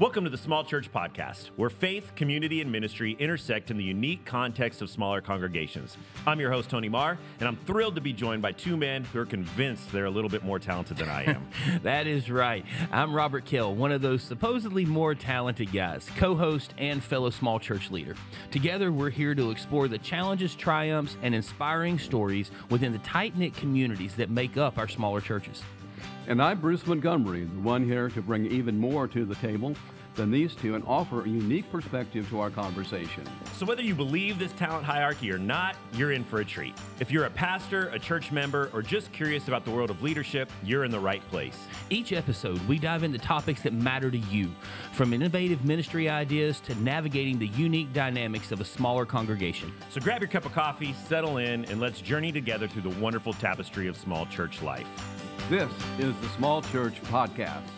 Welcome to the Small Church Podcast, where faith, community, and ministry intersect in the unique context of smaller congregations. I'm your host, Tony Marr, and I'm thrilled to be joined by two men who are convinced they're a little bit more talented than I am. that is right. I'm Robert Kill, one of those supposedly more talented guys, co host and fellow small church leader. Together, we're here to explore the challenges, triumphs, and inspiring stories within the tight knit communities that make up our smaller churches. And I'm Bruce Montgomery, the one here to bring even more to the table than these two and offer a unique perspective to our conversation. So, whether you believe this talent hierarchy or not, you're in for a treat. If you're a pastor, a church member, or just curious about the world of leadership, you're in the right place. Each episode, we dive into topics that matter to you, from innovative ministry ideas to navigating the unique dynamics of a smaller congregation. So, grab your cup of coffee, settle in, and let's journey together through the wonderful tapestry of small church life. This is the Small Church Podcast.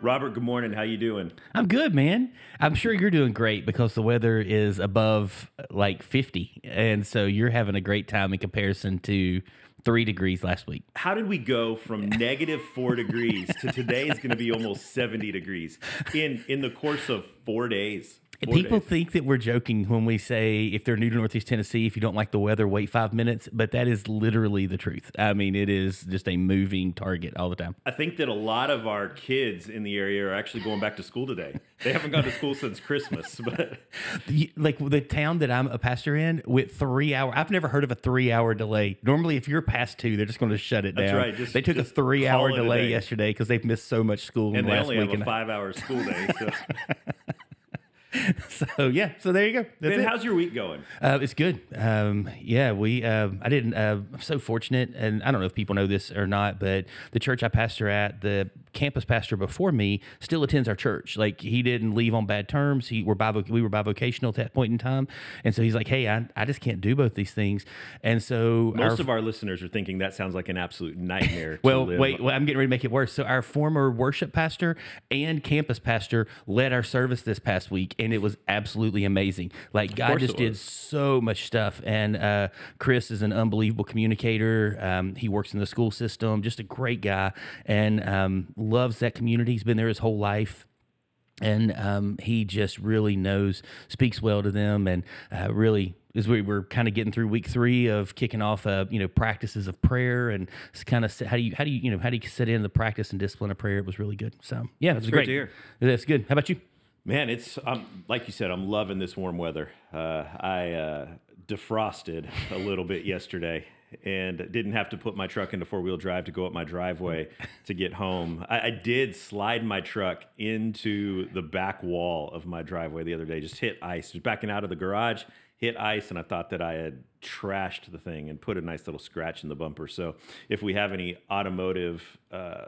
Robert, good morning. How you doing? I'm good, man. I'm sure you're doing great because the weather is above like 50, and so you're having a great time in comparison to three degrees last week. How did we go from negative four degrees to today is going to be almost 70 degrees in in the course of four days? People days. think that we're joking when we say if they're new to Northeast Tennessee, if you don't like the weather, wait five minutes. But that is literally the truth. I mean, it is just a moving target all the time. I think that a lot of our kids in the area are actually going back to school today. They haven't gone to school since Christmas, but like the town that I'm a pastor in, with three hour, I've never heard of a three hour delay. Normally, if you're past two, they're just going to shut it That's down. right. Just, they took a three hour delay yesterday because they've missed so much school. And they last only week have a five hour school day. So. so yeah, so there you go. That's ben, it. how's your week going? Uh, it's good. Um, yeah, we. Uh, I didn't. Uh, I'm so fortunate, and I don't know if people know this or not, but the church I pastor at, the campus pastor before me, still attends our church. Like he didn't leave on bad terms. He were bivoc- we were bivocational at that point in time, and so he's like, hey, I, I just can't do both these things, and so most our, of our listeners are thinking that sounds like an absolute nightmare. well, wait, well, I'm getting ready to make it worse. So our former worship pastor and campus pastor led our service this past week, and it was absolutely amazing. Like God just did so much stuff, and uh, Chris is an unbelievable communicator. Um, he works in the school system, just a great guy, and um, loves that community. He's been there his whole life and um, he just really knows, speaks well to them, and uh, really as we were kind of getting through week three of kicking off, uh, you know, practices of prayer and kind of how do you how do you you know how do you set in the practice and discipline of prayer? It was really good. So yeah, it was great. great. That's good. How about you? Man, it's um, like you said, I'm loving this warm weather. Uh, I uh, defrosted a little bit yesterday and didn't have to put my truck into four wheel drive to go up my driveway to get home. I, I, did slide my truck into the back wall of my driveway the other day, just hit ice. Just backing out of the garage, hit ice, and I thought that I had trashed the thing and put a nice little scratch in the bumper. So if we have any automotive uh,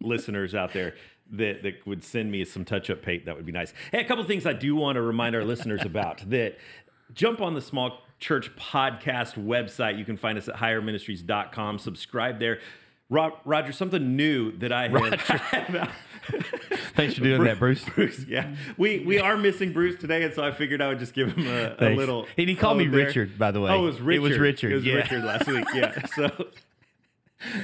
listeners out there, that, that would send me some touch up paint, that would be nice. Hey, a couple of things I do want to remind our listeners about that jump on the small church podcast website. You can find us at higherministries.com. Subscribe there. Roger, something new that I have. Thanks for doing Bruce, that, Bruce. Bruce. Yeah, we we are missing Bruce today, and so I figured I would just give him a, a little. And he called me there. Richard, by the way. Oh, it was Richard. It was Richard. It was yeah. Richard last week. Yeah. So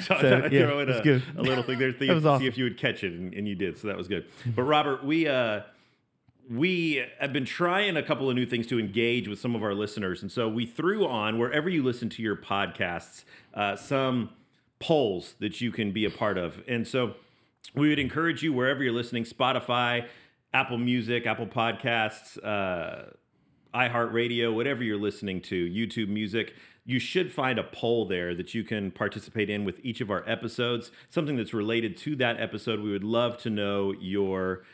so, so I yeah, throw in a, a little thing there to awesome. see if you would catch it, and, and, you did. So that was good. But Robert, we uh, we have been trying a couple of new things to engage with some of our listeners, and so we threw on wherever you listen to your podcasts uh, some polls that you can be a part of, and so we would encourage you wherever you're listening, Spotify, Apple Music, Apple Podcasts. Uh, iHeartRadio, whatever you're listening to, YouTube Music, you should find a poll there that you can participate in with each of our episodes, something that's related to that episode. We would love to know your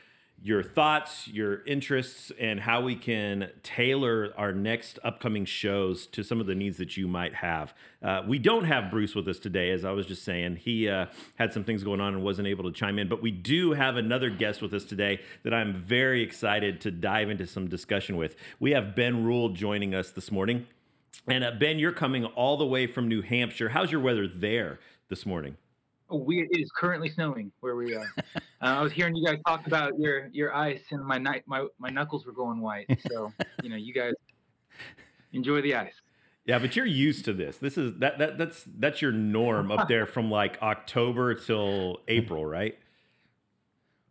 your thoughts, your interests, and how we can tailor our next upcoming shows to some of the needs that you might have. Uh, we don't have Bruce with us today, as I was just saying. He uh, had some things going on and wasn't able to chime in, but we do have another guest with us today that I'm very excited to dive into some discussion with. We have Ben Ruhl joining us this morning. And uh, Ben, you're coming all the way from New Hampshire. How's your weather there this morning? Oh, we it is currently snowing where we are. uh, I was hearing you guys talk about your your ice, and my night my my knuckles were going white. So you know, you guys enjoy the ice. Yeah, but you're used to this. This is that that that's that's your norm up there from like October till April, right?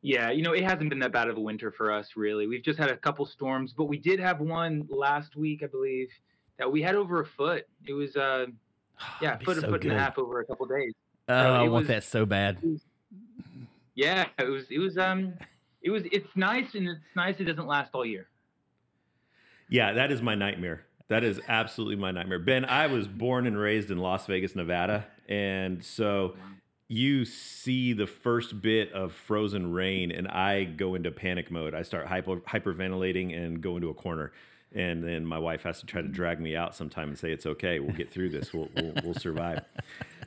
Yeah, you know, it hasn't been that bad of a winter for us, really. We've just had a couple storms, but we did have one last week, I believe, that we had over a foot. It was, uh, yeah, That'd be foot, a foot good. and a half over a couple days. Oh, I it want was- that so bad. Yeah, it was, it was, um, it was, it's nice, and it's nice it doesn't last all year. Yeah, that is my nightmare. That is absolutely my nightmare. Ben, I was born and raised in Las Vegas, Nevada. And so you see the first bit of frozen rain, and I go into panic mode. I start hyper, hyperventilating and go into a corner. And then my wife has to try to drag me out sometime and say, It's okay. We'll get through this. We'll, we'll, we'll survive.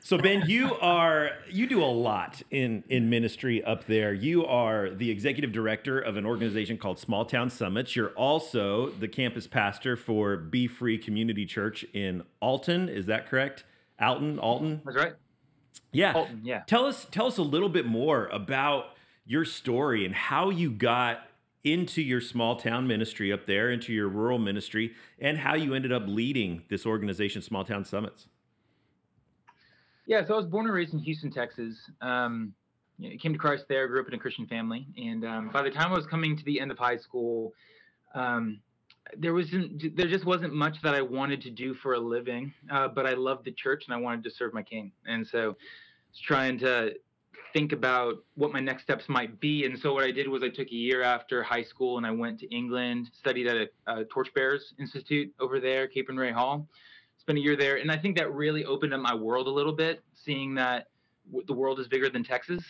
So Ben, you are you do a lot in in ministry up there. You are the executive director of an organization called Small Town Summits. You're also the campus pastor for Be Free Community Church in Alton. Is that correct? Alton, Alton. That's right. Yeah. Alton, yeah. Tell us tell us a little bit more about your story and how you got into your small town ministry up there, into your rural ministry, and how you ended up leading this organization, Small Town Summits. Yeah, so I was born and raised in Houston, Texas. Um, you know, came to Christ there, grew up in a Christian family, and um, by the time I was coming to the end of high school, um, there wasn't, there just wasn't much that I wanted to do for a living. Uh, but I loved the church and I wanted to serve my King, and so trying to think about what my next steps might be. And so what I did was I took a year after high school and I went to England, studied at a, a Torchbearers Institute over there, Capernwray Hall spent a year there, and I think that really opened up my world a little bit, seeing that w- the world is bigger than Texas.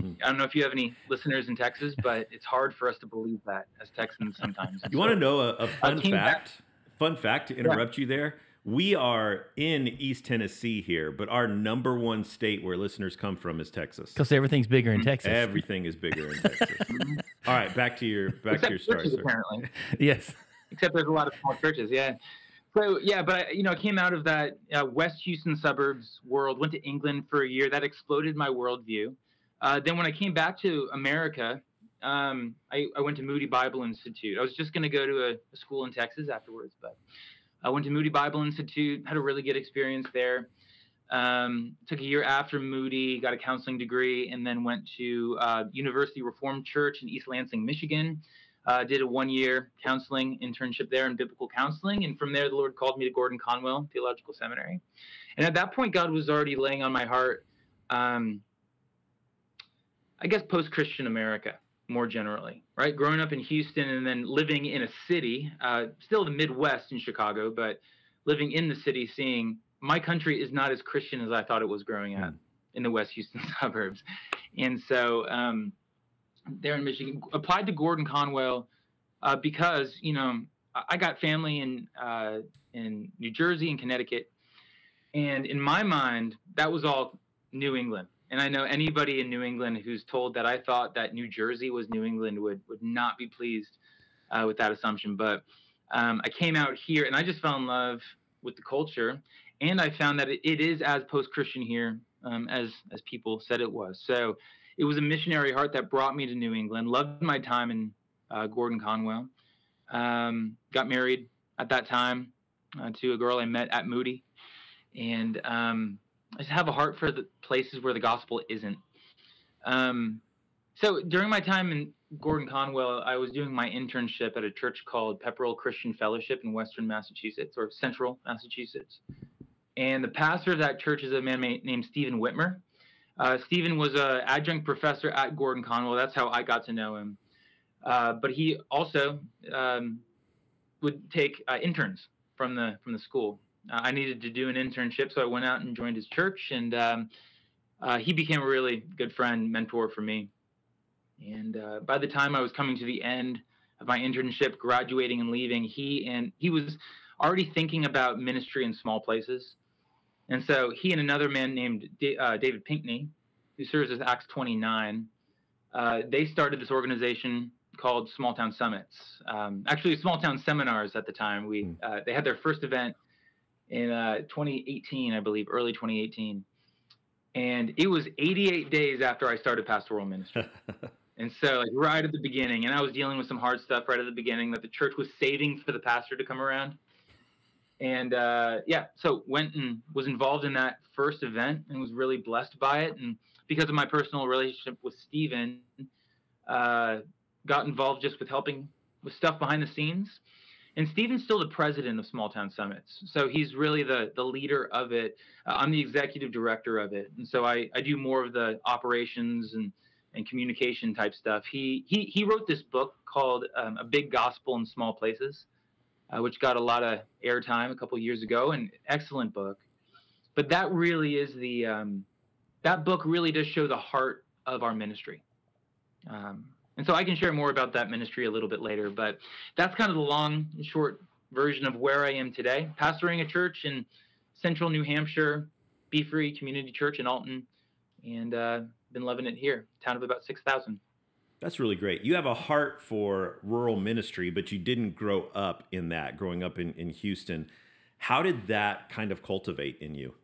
Hmm. I don't know if you have any listeners in Texas, but it's hard for us to believe that as Texans sometimes. You want to know a, a fun came back- fact? Fun fact to interrupt you there. We are in East Tennessee here, but our number one state where listeners come from is Texas. Because everything's bigger in Texas. Everything is bigger in Texas. All right, back to your back to your story, churches, sir. apparently. yes. Except there's a lot of small churches. Yeah. So yeah, but I, you know, I came out of that uh, West Houston suburbs world, went to England for a year. That exploded my worldview. Uh, then when I came back to America, um, I, I went to Moody Bible Institute. I was just going to go to a, a school in Texas afterwards, but I went to Moody Bible Institute, had a really good experience there. Um, took a year after Moody, got a counseling degree, and then went to uh, University Reformed Church in East Lansing, Michigan. Uh, did a one-year counseling internship there in biblical counseling, and from there, the Lord called me to Gordon Conwell Theological Seminary. And at that point, God was already laying on my heart, um, I guess, post-Christian America more generally, right? Growing up in Houston and then living in a city, uh, still the Midwest in Chicago, but living in the city, seeing my country is not as Christian as I thought it was growing up in the West Houston suburbs. And so um, there in Michigan, applied to Gordon Conwell uh, because, you know, I- I got family in, uh, in New Jersey and Connecticut. And in my mind, that was all New England. And I know anybody in New England who's told that I thought that New Jersey was New England would, would not be pleased uh, with that assumption. But um, I came out here and I just fell in love with the culture. And I found that it, it is as post Christian here um, as, as people said it was. So it was a missionary heart that brought me to New England. Loved my time in uh, Gordon Conwell. Um, got married at that time uh, to a girl I met at Moody. And um, I just have a heart for the places where the gospel isn't. Um, so during my time in Gordon Conwell, I was doing my internship at a church called Pepperell Christian Fellowship in Western Massachusetts or Central Massachusetts. And the pastor of that church is a man named Stephen Witmer. Uh, Stephen was an adjunct professor at Gordon Conwell. That's how I got to know him. Uh, but he also um, would take uh, interns from the from the school. Uh, I needed to do an internship, so I went out and joined his church, and um, uh, he became a really good friend, mentor for me. And uh, by the time I was coming to the end of my internship, graduating and leaving, he and he was already thinking about ministry in small places. And so he and another man named Da- uh, David Pinkney, who serves as Acts 29, uh, they started this organization called Small Town Summits. Um, actually, Small Town Seminars at the time. We uh, they had their first event in uh, 2018, I believe, early 2018, and it was 88 days after I started pastoral ministry. And so, like right at the beginning, and I was dealing with some hard stuff right at the beginning that the church was saving for the pastor to come around. And uh, yeah, so went and was involved in that first event and was really blessed by it. And because of my personal relationship with Stephen, uh, got involved just with helping with stuff behind the scenes. And Stephen's still the president of Small Town Summits, so he's really the the leader of it. Uh, I'm the executive director of it, and so I, I do more of the operations and and communication type stuff. He he he wrote this book called um, A Big Gospel in Small Places, uh, which got a lot of airtime a couple years ago, and excellent book. But that really is the um, that book really does show the heart of our ministry. Um, and so I can share more about that ministry a little bit later, but that's kind of the long, and short version of where I am today, pastoring a church in central New Hampshire, Be Free Community Church in Alton, and uh, been loving it here. Town of about 6,000. That's really great. You have a heart for rural ministry, but you didn't grow up in that, growing up in, in Houston. How did that kind of cultivate in you?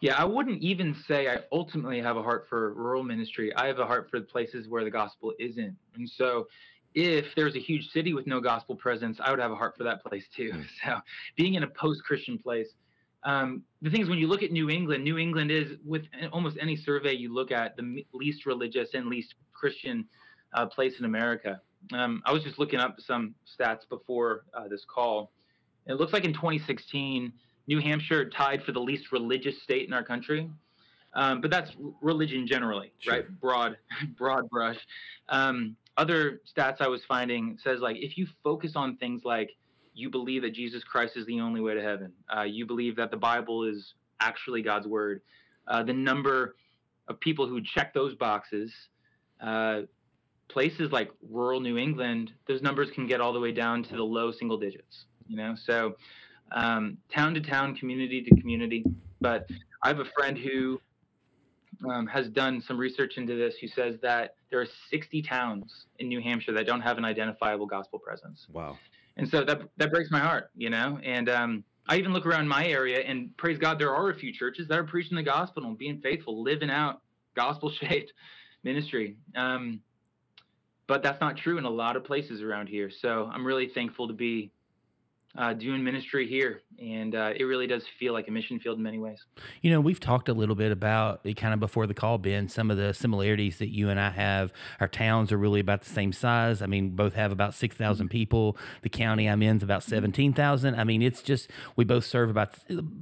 Yeah, I wouldn't even say I ultimately have a heart for rural ministry. I have a heart for the places where the gospel isn't. And so if there's a huge city with no gospel presence, I would have a heart for that place too. Mm. So being in a post Christian place, um, the thing is, when you look at New England, New England is, with almost any survey you look at, the least religious and least Christian uh, place in America. Um, I was just looking up some stats before uh, this call. It looks like in 2016, New Hampshire tied for the least religious state in our country. Um, but that's religion generally, sure. right? Broad, broad brush. Um, other stats I was finding says like if you focus on things like you believe that Jesus Christ is the only way to heaven, uh, you believe that the Bible is actually God's word, uh, the number of people who check those boxes, uh, places like rural New England, those numbers can get all the way down to the low single digits. You know, so um, town to town, community to community. But I have a friend who um, has done some research into this who says that there are 60 towns in New Hampshire that don't have an identifiable gospel presence. Wow. And so that that breaks my heart, you know. And um, I even look around my area and praise God, there are a few churches that are preaching the gospel and being faithful, living out gospel shaped ministry. Um, but that's not true in a lot of places around here. So I'm really thankful to be uh, doing ministry here, and uh, it really does feel like a mission field in many ways. You know, we've talked a little bit about it kind of before the call, Ben. Some of the similarities that you and I have. Our towns are really about the same size. I mean, both have about six thousand people. The county I'm in is about seventeen thousand. I mean, it's just we both serve about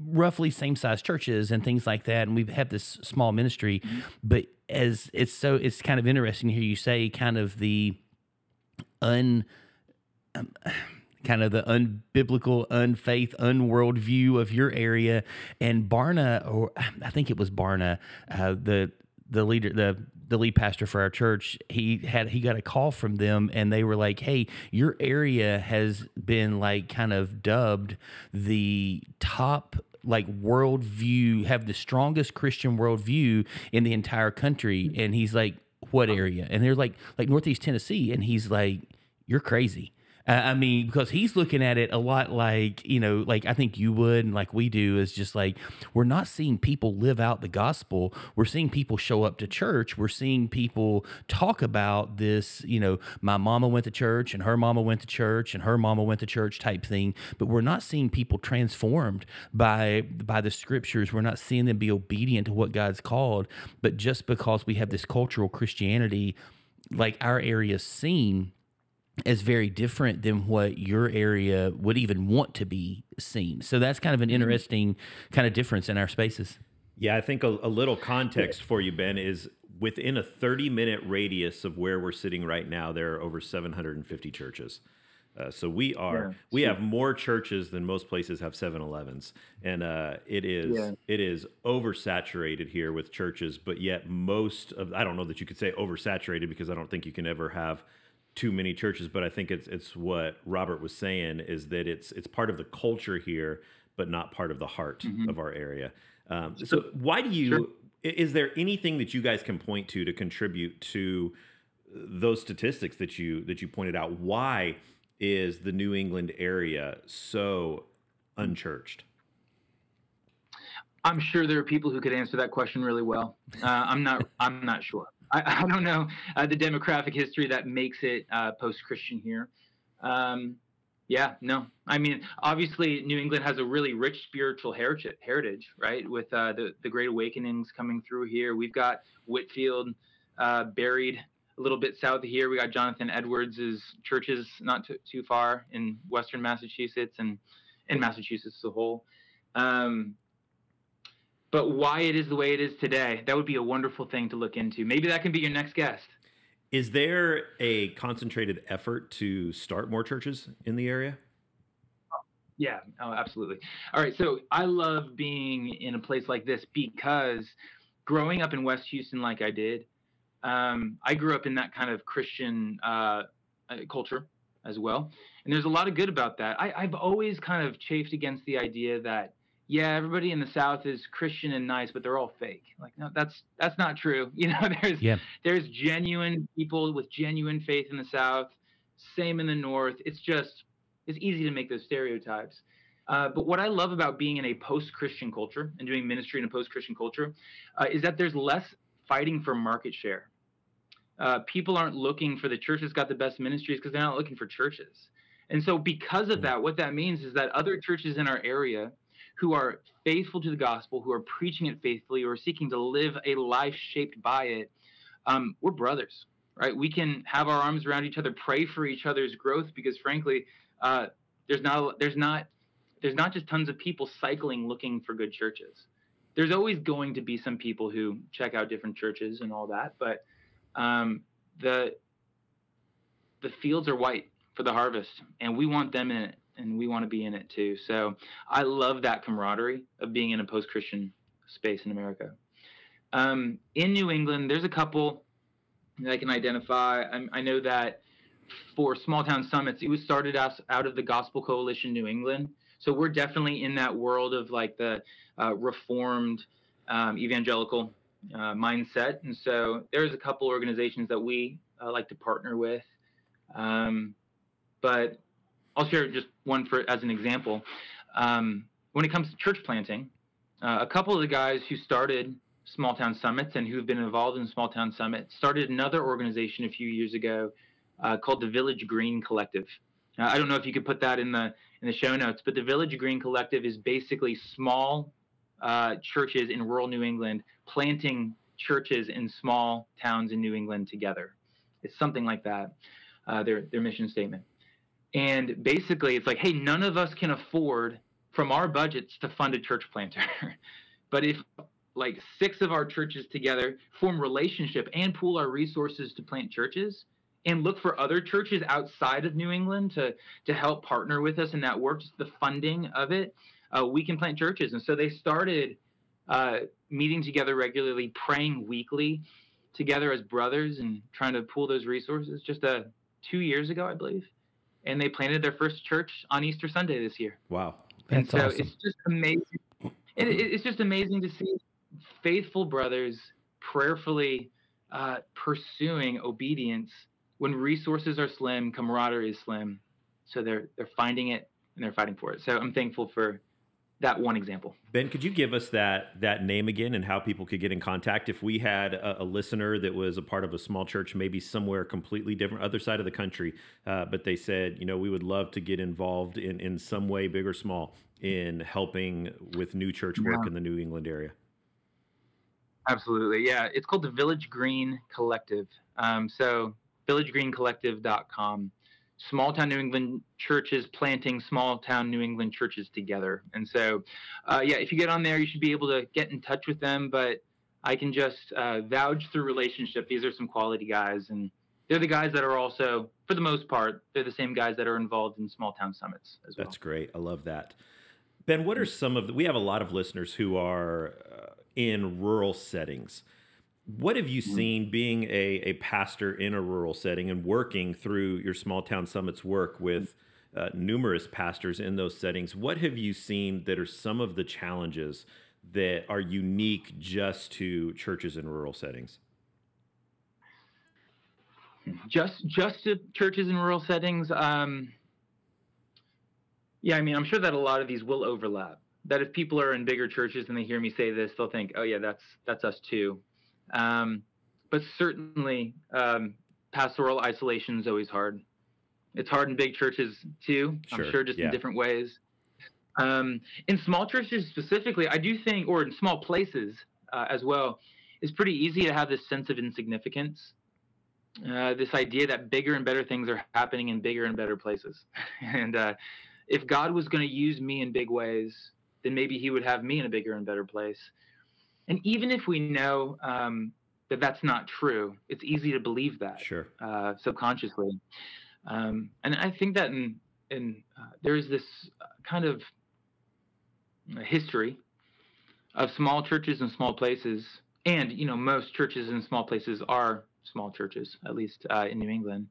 roughly same size churches and things like that, and we have this small ministry. Mm-hmm. But as it's so, it's kind of interesting to hear you say kind of the un. Um, kind of the unbiblical, unfaith, unworldview of your area. And Barna, or I think it was Barna, uh, the the leader, the the lead pastor for our church, he had he got a call from them, and they were like, "Hey, your area has been like kind of dubbed the top." like worldview have the strongest christian worldview in the entire country and he's like what area and they're like like northeast tennessee and he's like you're crazy uh, I mean, because he's looking at it a lot like, you know, like I think you would and like we do is just like, we're not seeing people live out the gospel. We're seeing people show up to church. We're seeing people talk about this, you know, my mama went to church and her mama went to church and her mama went to church type thing. But we're not seeing people transformed by by the scriptures. We're not seeing them be obedient to what God's called. But just because we have this cultural Christianity, like our area seen is very different than what your area would even want to be seen. So that's kind of an mm-hmm. interesting kind of difference in our spaces. Yeah, I think a, a little context for you, Ben, is within a 30 minute radius of where we're sitting right now, there are over 750 churches. Uh, so we are yeah, we have more churches than most places have 7-Elevens, and uh, it is yeah. it is oversaturated here with churches. But yet most of I don't know that you could say oversaturated because I don't think you can ever have too many churches, but I think it's it's what Robert was saying is that it's it's part of the culture here, but not part of the heart mm-hmm. of our area. Um, so why do you? Sure. Is there anything that you guys can point to to contribute to those statistics that you that you pointed out? Why is the New England area so unchurched? I'm sure there are people who could answer that question really well. Uh, I'm not. I'm not sure. I, I don't know uh, the demographic history that makes it uh, post-Christian here. Um, yeah, no. I mean, obviously, New England has a really rich spiritual heritage, right? With uh, the the Great Awakenings coming through here, we've got Whitefield uh, buried a little bit south of here. We got Jonathan Edwards' churches not too, too far in western Massachusetts and in Massachusetts as a whole. Um, but why it is the way it is today, that would be a wonderful thing to look into. Maybe that can be your next guest. Is there a concentrated effort to start more churches in the area? Yeah, oh, absolutely. All right, so I love being in a place like this because growing up in West Houston, like I did, um, I grew up in that kind of Christian uh, uh, culture as well, and there's a lot of good about that. I, I've always kind of chafed against the idea that yeah, everybody in the South is Christian and nice, but they're all fake. Like, no, that's that's not true. You know, there's yeah. there's genuine people with genuine faith in the South. Same in the North. It's just it's easy to make those stereotypes. Uh, but what I love about being in a post-Christian culture and doing ministry in a post-Christian culture uh, is that there's less fighting for market share. Uh, people aren't looking for the church that's got the best ministries because they're not looking for churches. And so, because of mm. that, what that means is that other churches in our area who are faithful to the gospel, who are preaching it faithfully, who are seeking to live a life shaped by it, um, we're brothers, right? We can have our arms around each other, pray for each other's growth, because frankly, uh, there's not there's not there's not just tons of people cycling looking for good churches. There's always going to be some people who check out different churches and all that, but um, the the fields are white for the harvest, and we want them in it and we want to be in it too. So I love that camaraderie of being in a post Christian space in America. Um, in New England, there's a couple that I can identify. I, I know that for small town summits, it was started out, out of the Gospel Coalition New England. So we're definitely in that world of like the uh, reformed um, evangelical uh, mindset. And so there's a couple organizations that we uh, like to partner with. Um, but I'll share just one for as an example. Um, when it comes to church planting, uh, a couple of the guys who started small town summits and who have been involved in small town summits started another organization a few years ago uh, called the Village Green Collective. Now, I don't know if you could put that in the in the show notes, but the Village Green Collective is basically small uh, churches in rural New England planting churches in small towns in New England together. It's something like that. Uh, their their mission statement. And basically, it's like, hey, none of us can afford from our budgets to fund a church planter. but if like six of our churches together form relationship and pool our resources to plant churches and look for other churches outside of New England to to help partner with us in that work, just the funding of it, uh, we can plant churches. And so they started uh, meeting together regularly, praying weekly together as brothers, and trying to pool those resources. Just uh, two years ago, I believe and they planted their first church on Easter Sunday this year. Wow, and so awesome. it's just amazing. It, it's just amazing to see faithful brothers prayerfully uh, pursuing obedience when resources are slim, camaraderie is slim. So they're they're finding it and they're fighting for it. So I'm thankful for that one example. Ben, could you give us that that name again and how people could get in contact if we had a, a listener that was a part of a small church, maybe somewhere completely different, other side of the country, uh, but they said, you know, we would love to get involved in in some way, big or small, in helping with new church work yeah. in the New England area. Absolutely, yeah. It's called the Village Green Collective. Um, so villagegreencollective.com small town New England churches planting small town New England churches together. And so, uh, yeah, if you get on there, you should be able to get in touch with them. But I can just uh, vouch through relationship. These are some quality guys, and they're the guys that are also, for the most part, they're the same guys that are involved in small town summits as well. That's great. I love that. Ben, what are some of the, we have a lot of listeners who are uh, in rural settings. What have you mm-hmm. seen being a, a pastor in a rural setting and working through your small town summits work with uh, numerous pastors in those settings? What have you seen that are some of the challenges that are unique just to churches in rural settings? Just just to churches in rural settings. Um, yeah, I mean, I'm sure that a lot of these will overlap. That if people are in bigger churches and they hear me say this, they'll think, "Oh yeah, that's that's us too." Um, but certainly, um, pastoral isolation is always hard. It's hard in big churches too. Sure. I'm sure, just yeah. in different ways. Um, in small churches specifically, I do think, or in small places uh, as well, it's pretty easy to have this sense of insignificance. Uh, this idea that bigger and better things are happening in bigger and better places. and uh, if God was going to use me in big ways, then maybe he would have me in a bigger and better place. And even if we know um, that that's not true, it's easy to believe that sure. uh, subconsciously. Um, and I think that in, in uh, there's this kind of history of small churches and small places, and you know most churches and small places are small churches, at least uh, in New England.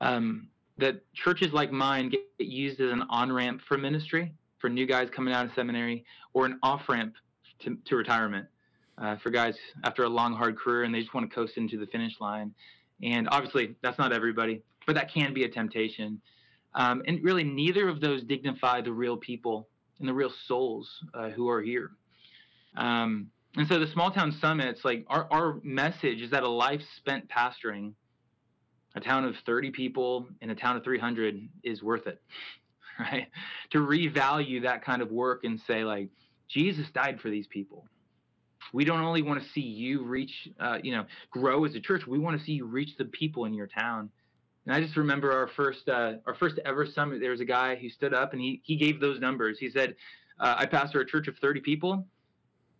Um, that churches like mine get used as an on ramp for ministry for new guys coming out of seminary, or an off ramp to, retirement uh, for guys after a long hard career and they just want to coast into the finish line. And obviously, that's not everybody, but that can be a temptation. Um, and really, neither of those dignify the real people and the real souls uh, who are here. Um, and so the small town summits, like our, our message is that a life spent pastoring a town of 30 people in a town of 300 is worth it, right? To revalue that kind of work and say, like, Jesus died for these people. We don't only want to see you reach, uh, you know, grow as a church. We want to see you reach the people in your town. And I just remember our first, uh, our first ever summit. There was a guy who stood up and he he gave those numbers. He said, uh, "I pastor a church of 30 people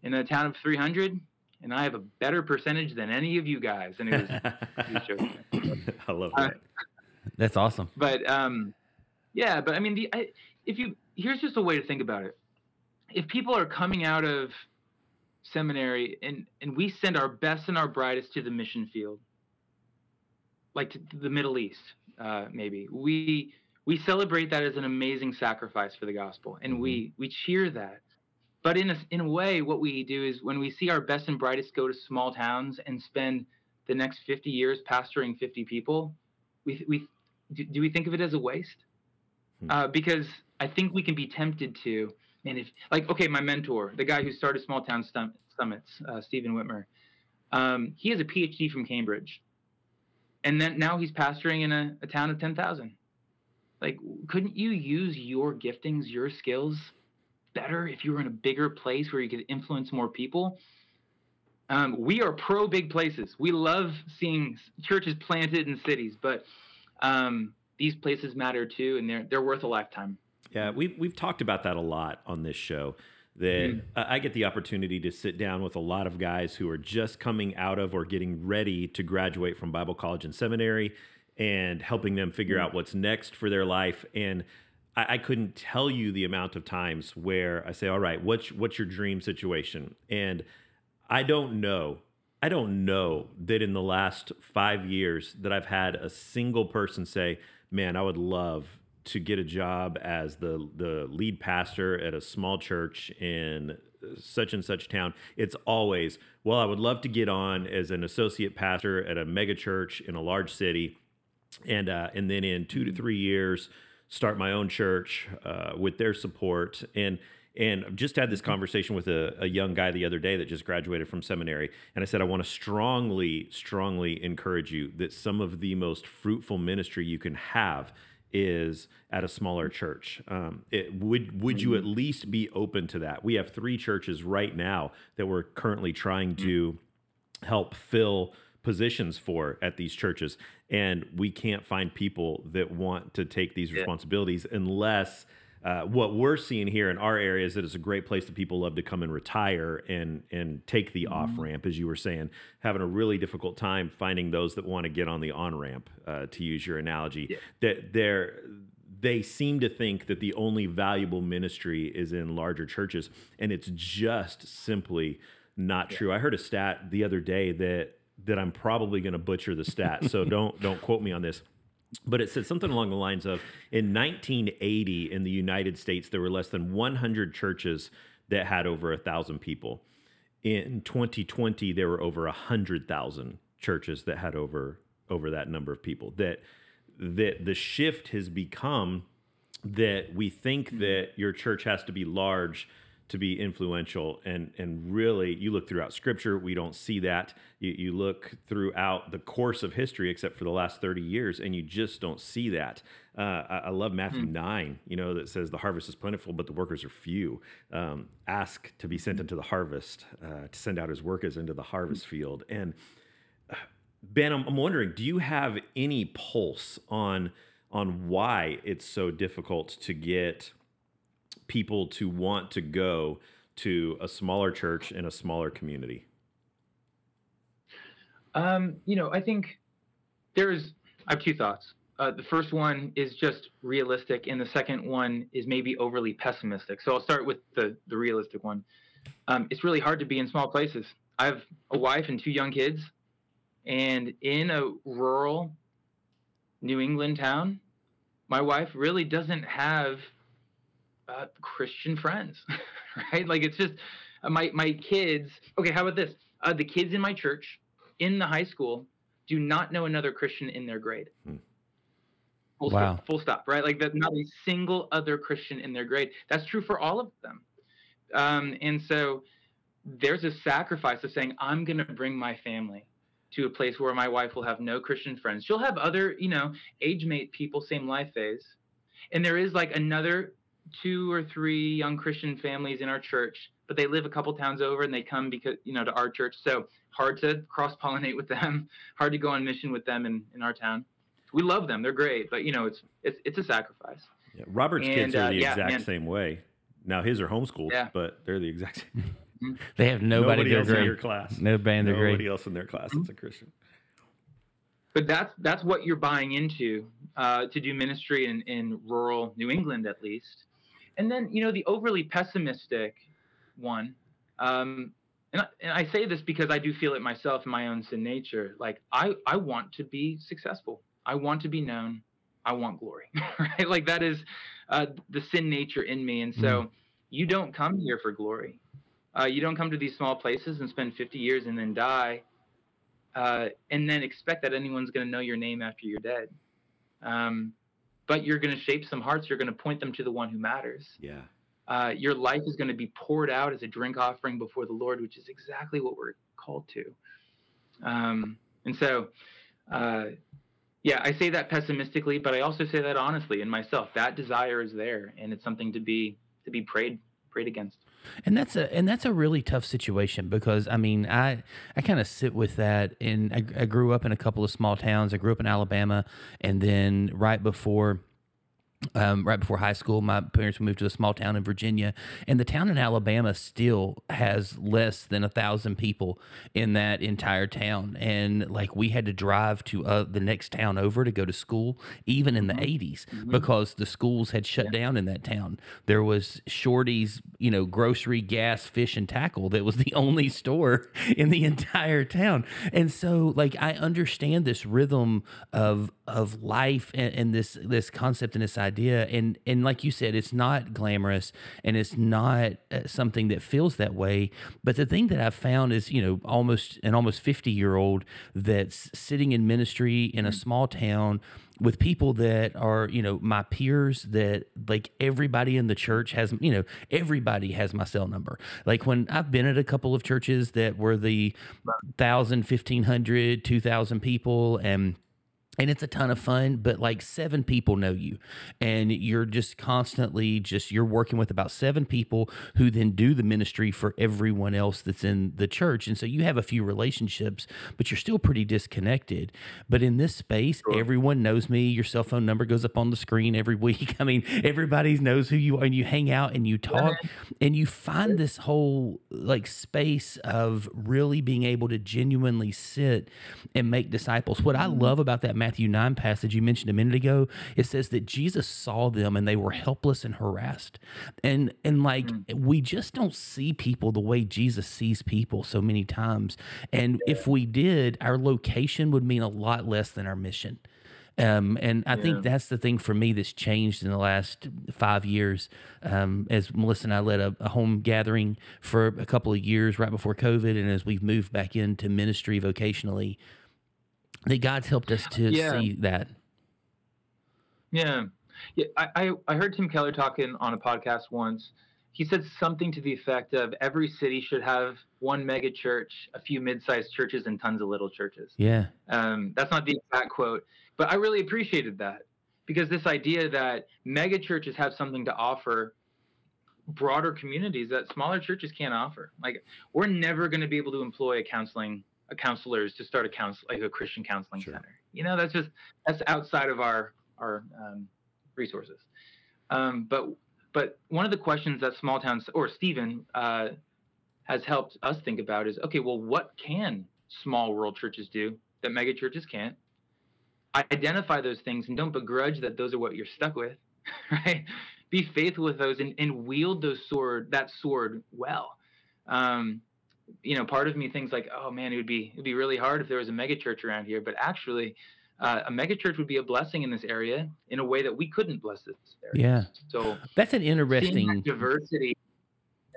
in a town of 300, and I have a better percentage than any of you guys." And it was, I love that. That's awesome. But um, yeah, but I mean, the I, if you here's just a way to think about it. If people are coming out of seminary and and we send our best and our brightest to the mission field like to, the middle east uh, maybe we we celebrate that as an amazing sacrifice for the gospel and we mm-hmm. we cheer that but in a, in a way what we do is when we see our best and brightest go to small towns and spend the next 50 years pastoring 50 people we we do, do we think of it as a waste hmm. uh, because i think we can be tempted to and if like okay, my mentor, the guy who started Small Town Stum- Summits, uh, Stephen Witmer um, he has a PhD from Cambridge, and then now he's pastoring in a, a town of ten thousand. Like, couldn't you use your giftings, your skills, better if you were in a bigger place where you could influence more people? Um, we are pro big places. We love seeing churches planted in cities, but um, these places matter too, and they're they're worth a lifetime. Yeah, we've we've talked about that a lot on this show. That mm. I get the opportunity to sit down with a lot of guys who are just coming out of or getting ready to graduate from Bible college and seminary, and helping them figure mm. out what's next for their life. And I, I, couldn't tell you the amount of times where I say, "All right, what's what's your dream situation?" And I don't know. I don't know that in the last five years that I've had a single person say, "Man, I would love to get a job as the the lead pastor at a small church in such and such town it's always well i would love to get on as an associate pastor at a mega church in a large city and uh, and then in two to three years start my own church uh, with their support and and I've just had this conversation with a, a, young guy the other day that just graduated from seminary. And I said, I want to strongly, strongly encourage you that some of the most fruitful ministry you can have is at a smaller church. Um, it, would would you at mm-hmm. least be open to that? We have three churches right now that we're currently trying to help fill positions for at these churches, and we can't find people that want to take these responsibilities unless uh, what we're seeing here in our area is that it's a great place that people love to come and retire and and take the mm-hmm. off ramp, as you were saying, having a really difficult time finding those that want to get on the on ramp, uh, to use your analogy. Yeah. That they're they seem to think that the only valuable ministry is in larger churches, and it's just simply not yeah. true. I heard a stat the other day that that I'm probably going to butcher the stat, so don't don't quote me on this but it said something along the lines of in 1980 in the United States, there were less than 100 churches that had over a thousand people. In 2020, there were over a hundred thousand churches that had over over that number of people. That that the shift has become that we think mm-hmm. that your church has to be large to be influential. And and really you look throughout scripture we don't see that. You, you look throughout the course of history except for the last 30 years and you just don't see that. Uh, I, I, love matthew mm. 9 you know that says the harvest is plentiful but the workers are few. Um, ask to be sent into the harvest uh, to send out his workers into the harvest field. And uh, ben I'm, I'm wondering do you have any pulse on on why it's so difficult to get people to want to go to a smaller church in a smaller community? Um, you know, I think there's, I have two thoughts. Uh, the first one is just realistic, and the second one is maybe overly pessimistic. So I'll start with the, the realistic one. Um, it's really hard to be in small places. I have a wife and two young kids, and in a rural New England town, my wife really doesn't have uh, Christian friends, right? Like it's just uh, my my kids. Okay, how about this? Uh, the kids in my church, in the high school, do not know another Christian in their grade. Hmm. Full wow. Stop, full stop. Right? Like that. Not a single other Christian in their grade. That's true for all of them. Um, and so there's a sacrifice of saying, I'm going to bring my family to a place where my wife will have no Christian friends. She'll have other, you know, age mate people, same life phase. And there is like another two or three young Christian families in our church, but they live a couple towns over and they come because, you know, to our church. So hard to cross pollinate with them, hard to go on mission with them in, in our town. We love them. They're great, but you know, it's, it's, it's a sacrifice. Yeah, Robert's and, kids are uh, the yeah, exact man. same way. Now his are homeschooled, yeah. but they're the exact same. Mm-hmm. They have nobody, nobody else in your class. No band Nobody grade. else in their class that's a Christian. But that's that's what you're buying into uh, to do ministry in, in rural New England, at least. And then you know the overly pessimistic one. Um, and I, and I say this because I do feel it myself in my own sin nature. Like I, I want to be successful. I want to be known. I want glory, right? Like that is uh, the sin nature in me. And so mm. you don't come here for glory. Uh, you don't come to these small places and spend 50 years and then die, uh, and then expect that anyone's going to know your name after you're dead. Um, but you're going to shape some hearts. You're going to point them to the one who matters. Yeah. Uh, your life is going to be poured out as a drink offering before the Lord, which is exactly what we're called to. Um, and so, uh, yeah, I say that pessimistically, but I also say that honestly in myself. That desire is there, and it's something to be to be prayed prayed against. And that's a and that's a really tough situation because I mean I I kind of sit with that and I, I grew up in a couple of small towns. I grew up in Alabama, and then right before um, right before high school, my parents moved to a small town in Virginia, and the town in Alabama still has less than a thousand people in that entire town. And like we had to drive to uh, the next town over to go to school, even in the mm-hmm. 80s, mm-hmm. because the schools had shut down in that town. There was Shorty's, you know, grocery, gas, fish, and tackle that was the only store in the entire town. And so, like, I understand this rhythm of of life and, and this this concept and this idea. And and like you said it's not glamorous and it's not uh, something that feels that way. But the thing that i've found is you know almost an almost 50 year old that's sitting in ministry in a small town with people that are you know my peers that like everybody in the church has you know everybody has my cell number. Like when i've been at a couple of churches that were the 1000 1500 2000 people and and it's a ton of fun but like seven people know you. And you're just constantly just you're working with about seven people who then do the ministry for everyone else that's in the church. And so you have a few relationships but you're still pretty disconnected. But in this space sure. everyone knows me. Your cell phone number goes up on the screen every week. I mean everybody knows who you are and you hang out and you talk. And you find this whole like space of really being able to genuinely sit and make disciples. What i mm-hmm. love about that Matthew 9 passage you mentioned a minute ago, it says that Jesus saw them and they were helpless and harassed. And and like mm. we just don't see people the way Jesus sees people so many times. And if we did, our location would mean a lot less than our mission. Um, and I yeah. think that's the thing for me that's changed in the last five years. Um, as Melissa and I led a, a, home gathering for a couple of years right before COVID, and as we've moved back into ministry vocationally, that God's helped us to yeah. see that. Yeah. Yeah, I, I, I heard Tim Keller talking on a podcast once. he said something to the effect of every city should have one mega church, a few mid-sized churches, and tons of little churches. Yeah. Um, that's not the exact quote, but I really appreciated that because this idea that mega churches have something to offer broader communities that smaller churches can't offer. Like we're never going to be able to employ a counseling counselors to start a counsel like a Christian counseling sure. center. You know, that's just that's outside of our our um, resources. Um, but but one of the questions that small towns or Stephen uh, has helped us think about is okay, well, what can small rural churches do that mega churches can't? Identify those things and don't begrudge that those are what you're stuck with, right? Be faithful with those and, and wield those sword that sword well. Um, you know, part of me thinks like, oh man, it would be it'd be really hard if there was a mega church around here. But actually, uh, a mega church would be a blessing in this area in a way that we couldn't bless this area. Yeah. So that's an interesting diversity.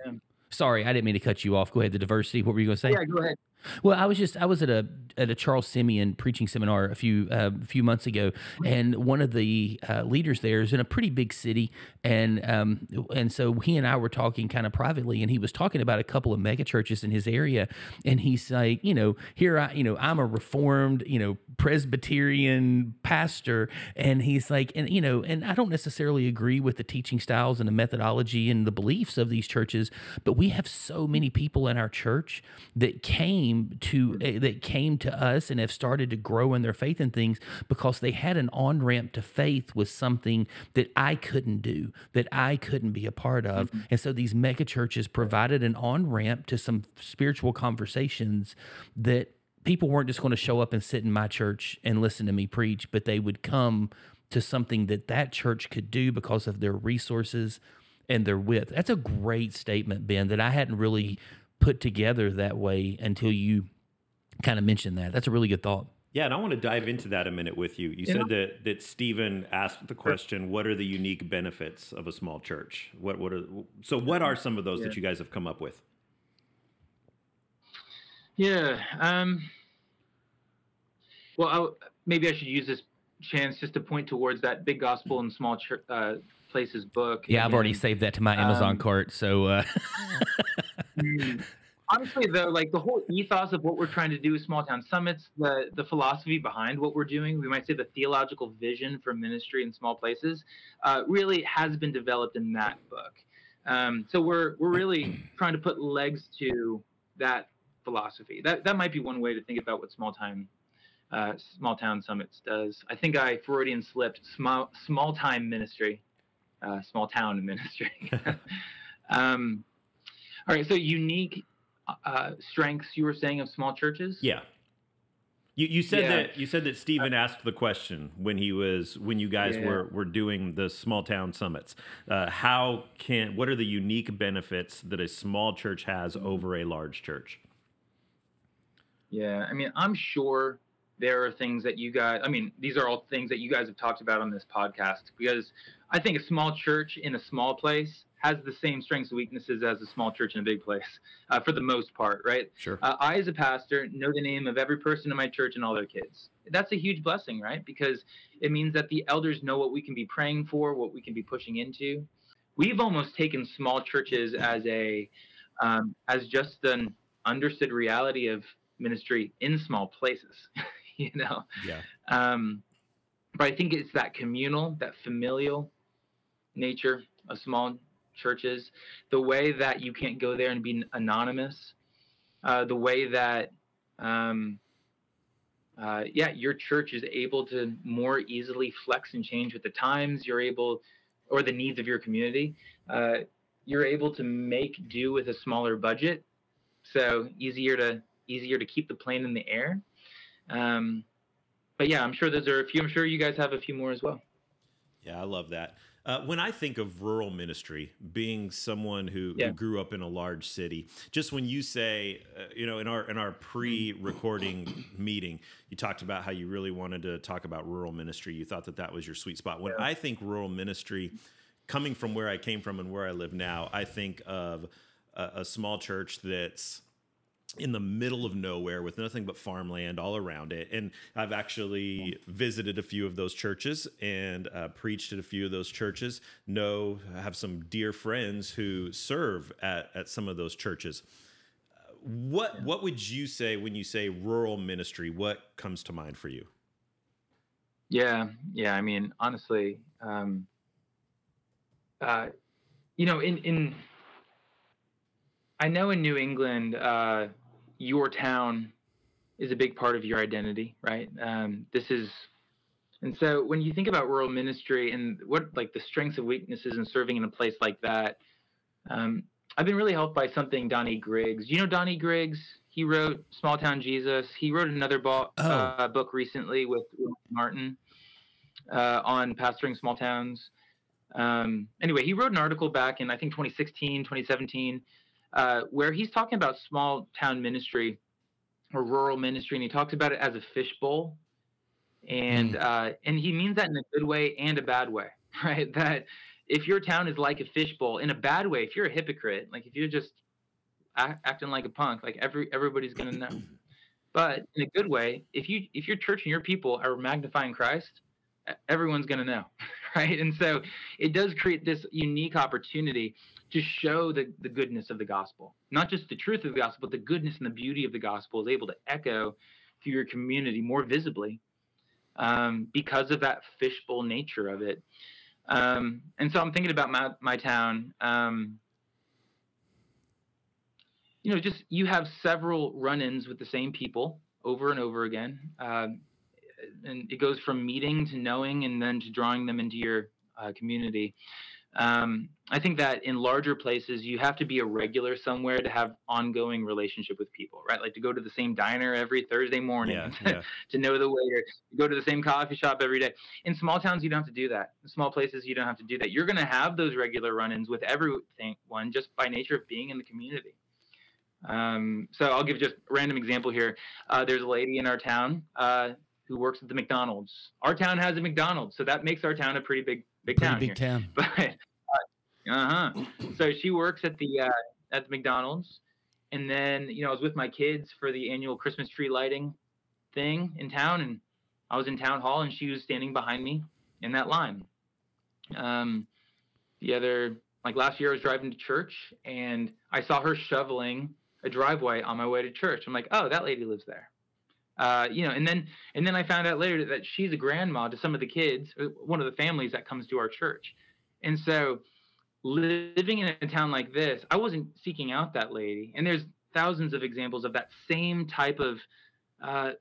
Yeah. Sorry, I didn't mean to cut you off. Go ahead. The diversity. What were you going to say? Yeah, go ahead. Well, I was just I was at a at a Charles Simeon preaching seminar a few uh, few months ago, and one of the uh, leaders there is in a pretty big city, and um, and so he and I were talking kind of privately, and he was talking about a couple of mega churches in his area, and he's like, you know, here I, you know, I'm a Reformed, you know, Presbyterian pastor, and he's like, and you know, and I don't necessarily agree with the teaching styles and the methodology and the beliefs of these churches, but we have so many people in our church that came to uh, that came to us and have started to grow in their faith and things because they had an on ramp to faith with something that I couldn't do, that I couldn't be a part of. Mm-hmm. And so these mega churches provided an on ramp to some spiritual conversations that people weren't just going to show up and sit in my church and listen to me preach, but they would come to something that that church could do because of their resources and their width. That's a great statement, Ben, that I hadn't really put together that way until you kind of mentioned that. That's a really good thought. Yeah, and I want to dive into that a minute with you. You yeah. said that that Stephen asked the question, "What are the unique benefits of a small church?" What what are so? What are some of those yeah. that you guys have come up with? Yeah. Um, well, I'll, maybe I should use this chance just to point towards that big gospel and small church, uh, places book. Yeah, I've already saved that to my Amazon um, cart. So. Uh... Honestly though like the whole ethos of what we're trying to do with small town summits the the philosophy behind what we're doing we might say the theological vision for ministry in small places uh, really has been developed in that book. Um, so we're we're really trying to put legs to that philosophy. That that might be one way to think about what small time uh, small town summits does. I think i freudian slipped small small time ministry uh, small town ministry. Um, all right so unique uh, strengths you were saying of small churches? Yeah. You, you said yeah. that you said that Stephen asked the question when he was when you guys yeah. were were doing the small town summits. Uh, how can what are the unique benefits that a small church has mm-hmm. over a large church? Yeah, I mean, I'm sure there are things that you guys. I mean, these are all things that you guys have talked about on this podcast because I think a small church in a small place has the same strengths and weaknesses as a small church in a big place, uh, for the most part, right? Sure. Uh, I, as a pastor, know the name of every person in my church and all their kids. That's a huge blessing, right? Because it means that the elders know what we can be praying for, what we can be pushing into. We've almost taken small churches as a um, as just an understood reality of ministry in small places, you know. Yeah. Um, but I think it's that communal, that familial nature of small churches, the way that you can't go there and be anonymous, uh, the way that, um, uh, yeah, your church is able to more easily flex and change with the times. You're able, or the needs of your community. Uh, you're able to make do with a smaller budget, so easier to easier to keep the plane in the air. Um, but yeah, I'm sure those are a few. I'm sure you guys have a few more as well. Yeah, I love that. Uh, when I think of rural ministry, being someone who, yeah. who, grew up in a large city, just when you say, uh, you know, in our in our pre-recording meeting, you talked about how you really wanted to talk about rural ministry. You thought that that was your sweet spot. When yeah. I think rural ministry, coming from where I came from and where I live now, I think of a, a small church that's in the middle of nowhere with nothing but farmland all around it. And I've actually visited a few of those churches and uh, preached at a few of those churches. Know have some dear friends who serve at, at some of those churches. What yeah. what would you say when you say rural ministry? What comes to mind for you? Yeah, yeah. I mean, honestly, um, uh, you know, in in I know in New England, uh, your town is a big part of your identity, right? Um, this is, and so when you think about rural ministry and what like the strengths and weaknesses in serving in a place like that, um, I've been really helped by something Donnie Griggs. You know Donnie Griggs? He wrote Small Town Jesus. He wrote another bo- oh. uh, book recently with, with Martin uh, on pastoring small towns. Um, anyway, he wrote an article back in I think 2016, 2017 uh, where he's talking about small town ministry or rural ministry, and he talks about it as a fishbowl, and mm. uh, and he means that in a good way and a bad way, right? That if your town is like a fishbowl in a bad way, if you're a hypocrite, like if you're just act, acting like a punk, like every everybody's gonna know. But in a good way, if you if your church and your people are magnifying Christ, everyone's gonna know, right? And so it does create this unique opportunity to show the, the goodness of the gospel. Not just the truth of the gospel, but the goodness and the beauty of the gospel is able to echo through your community more visibly um, because of that fishbowl nature of it. Um, and so I'm thinking about my, my town. Um, you know, just you have several run ins with the same people over and over again. Um, and it goes from meeting to knowing and then to drawing them into your uh, community. Um, I think that in larger places, you have to be a regular somewhere to have ongoing relationship with people, right? Like to go to the same diner every Thursday morning, yeah, yeah. to know the waiter, to go to the same coffee shop every day. In small towns, you don't have to do that. In small places, you don't have to do that. You're going to have those regular run-ins with everyone just by nature of being in the community. Um, so I'll give just a random example here. Uh, there's a lady in our town uh, who works at the McDonald's. Our town has a McDonald's, so that makes our town a pretty big big pretty town. Big here. town. But uh huh. So she works at the uh, at the McDonald's, and then you know I was with my kids for the annual Christmas tree lighting thing in town, and I was in town hall, and she was standing behind me in that line. Um, the other like last year, I was driving to church, and I saw her shoveling a driveway on my way to church. I'm like, oh, that lady lives there. Uh, you know, and then and then I found out later that she's a grandma to some of the kids, uh, one of the families that comes to our church, and so living in a town like this, I wasn't seeking out that lady, and there's thousands of examples of that same type of. Uh,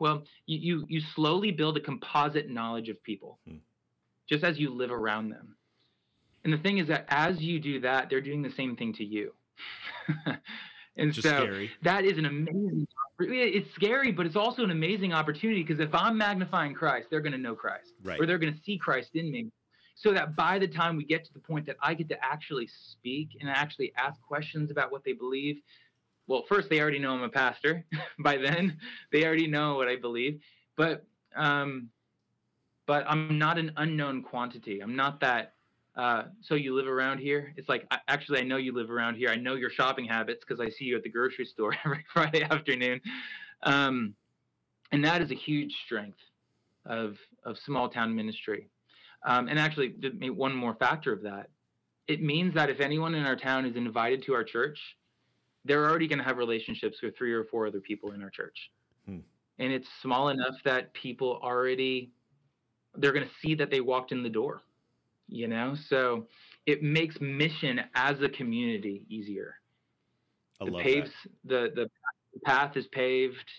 well, you, you you slowly build a composite knowledge of people, hmm. just as you live around them. And the thing is that as you do that, they're doing the same thing to you. and just so scary. that is an amazing it's scary, but it's also an amazing opportunity because if I'm magnifying Christ, they're going to know Christ, right. or they're going to see Christ in me. So that by the time we get to the point that I get to actually speak and actually ask questions about what they believe, well, first they already know I'm a pastor. by then, they already know what I believe. But um, but I'm not an unknown quantity. I'm not that. Uh, so you live around here? It's like actually I know you live around here. I know your shopping habits because I see you at the grocery store every Friday afternoon, um, and that is a huge strength of of small town ministry. Um, and actually, one more factor of that, it means that if anyone in our town is invited to our church, they're already going to have relationships with three or four other people in our church, hmm. and it's small enough that people already they're going to see that they walked in the door you know? So it makes mission as a community easier. I love paves that. the the path is paved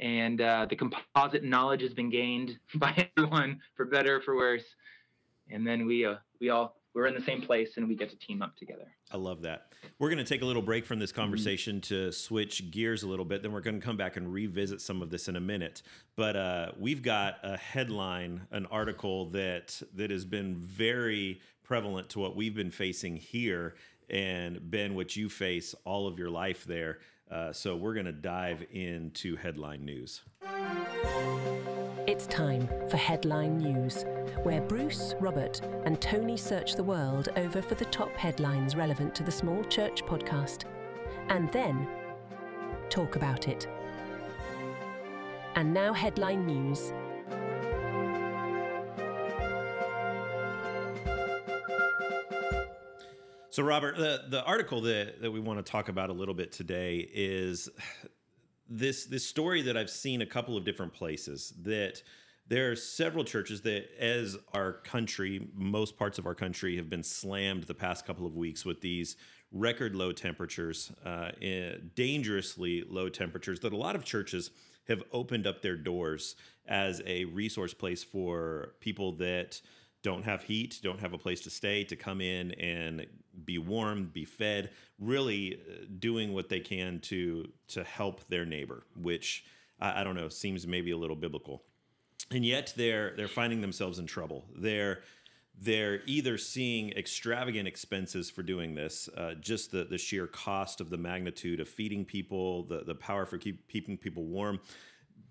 and uh, the composite knowledge has been gained by everyone for better for worse. And then we uh, we all we're in the same place and we get to team up together. I love that. We're going to take a little break from this mm-hmm. conversation to switch gears a little bit. Then we're going to come back and revisit some of this in a minute. But uh, we've got a headline, an article that that has been very prevalent to what we've been facing here, and Ben, what you face all of your life there. Uh, so we're going to dive into headline news. It's time for headline news where Bruce, Robert, and Tony search the world over for the top headlines relevant to the Small Church podcast. And then talk about it. And now, headline news. So, Robert, the, the article that, that we want to talk about a little bit today is this this story that I've seen a couple of different places that there are several churches that, as our country, most parts of our country have been slammed the past couple of weeks with these record low temperatures, uh, dangerously low temperatures, that a lot of churches have opened up their doors as a resource place for people that don't have heat, don't have a place to stay, to come in and be warm, be fed, really uh, doing what they can to to help their neighbor, which I, I don't know seems maybe a little biblical, and yet they're they're finding themselves in trouble. They're they're either seeing extravagant expenses for doing this, uh, just the, the sheer cost of the magnitude of feeding people, the, the power for keep, keeping people warm.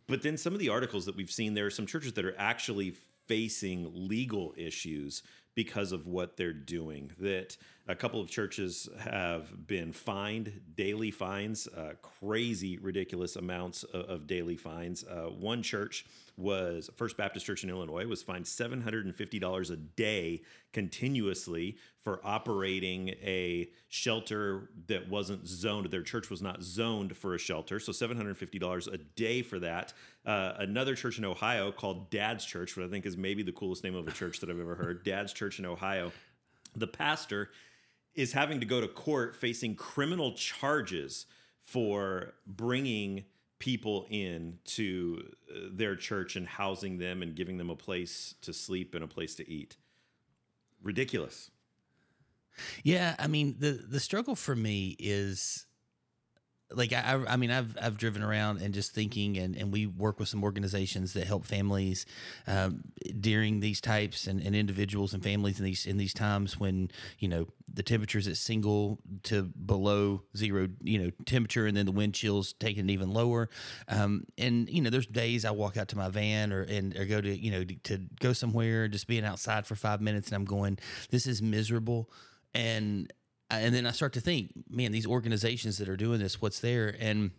But then some of the articles that we've seen, there are some churches that are actually facing legal issues because of what they're doing. That a couple of churches have been fined daily fines, uh, crazy, ridiculous amounts of, of daily fines. Uh, one church was First Baptist Church in Illinois was fined $750 a day continuously for operating a shelter that wasn't zoned. Their church was not zoned for a shelter, so $750 a day for that. Uh, another church in Ohio called Dad's Church, which I think is maybe the coolest name of a church that I've ever heard. Dad's Church in Ohio. The pastor is having to go to court facing criminal charges for bringing people in to uh, their church and housing them and giving them a place to sleep and a place to eat. Ridiculous. Yeah, I mean the the struggle for me is like I, I mean I've I've driven around and just thinking and, and we work with some organizations that help families um, during these types and, and individuals and families in these in these times when you know the temperatures at single to below zero you know temperature and then the wind chills taking it even lower. Um, and you know there's days I walk out to my van or and or go to you know to, to go somewhere just being outside for five minutes and I'm going this is miserable. And and then I start to think, man, these organizations that are doing this, what's there? And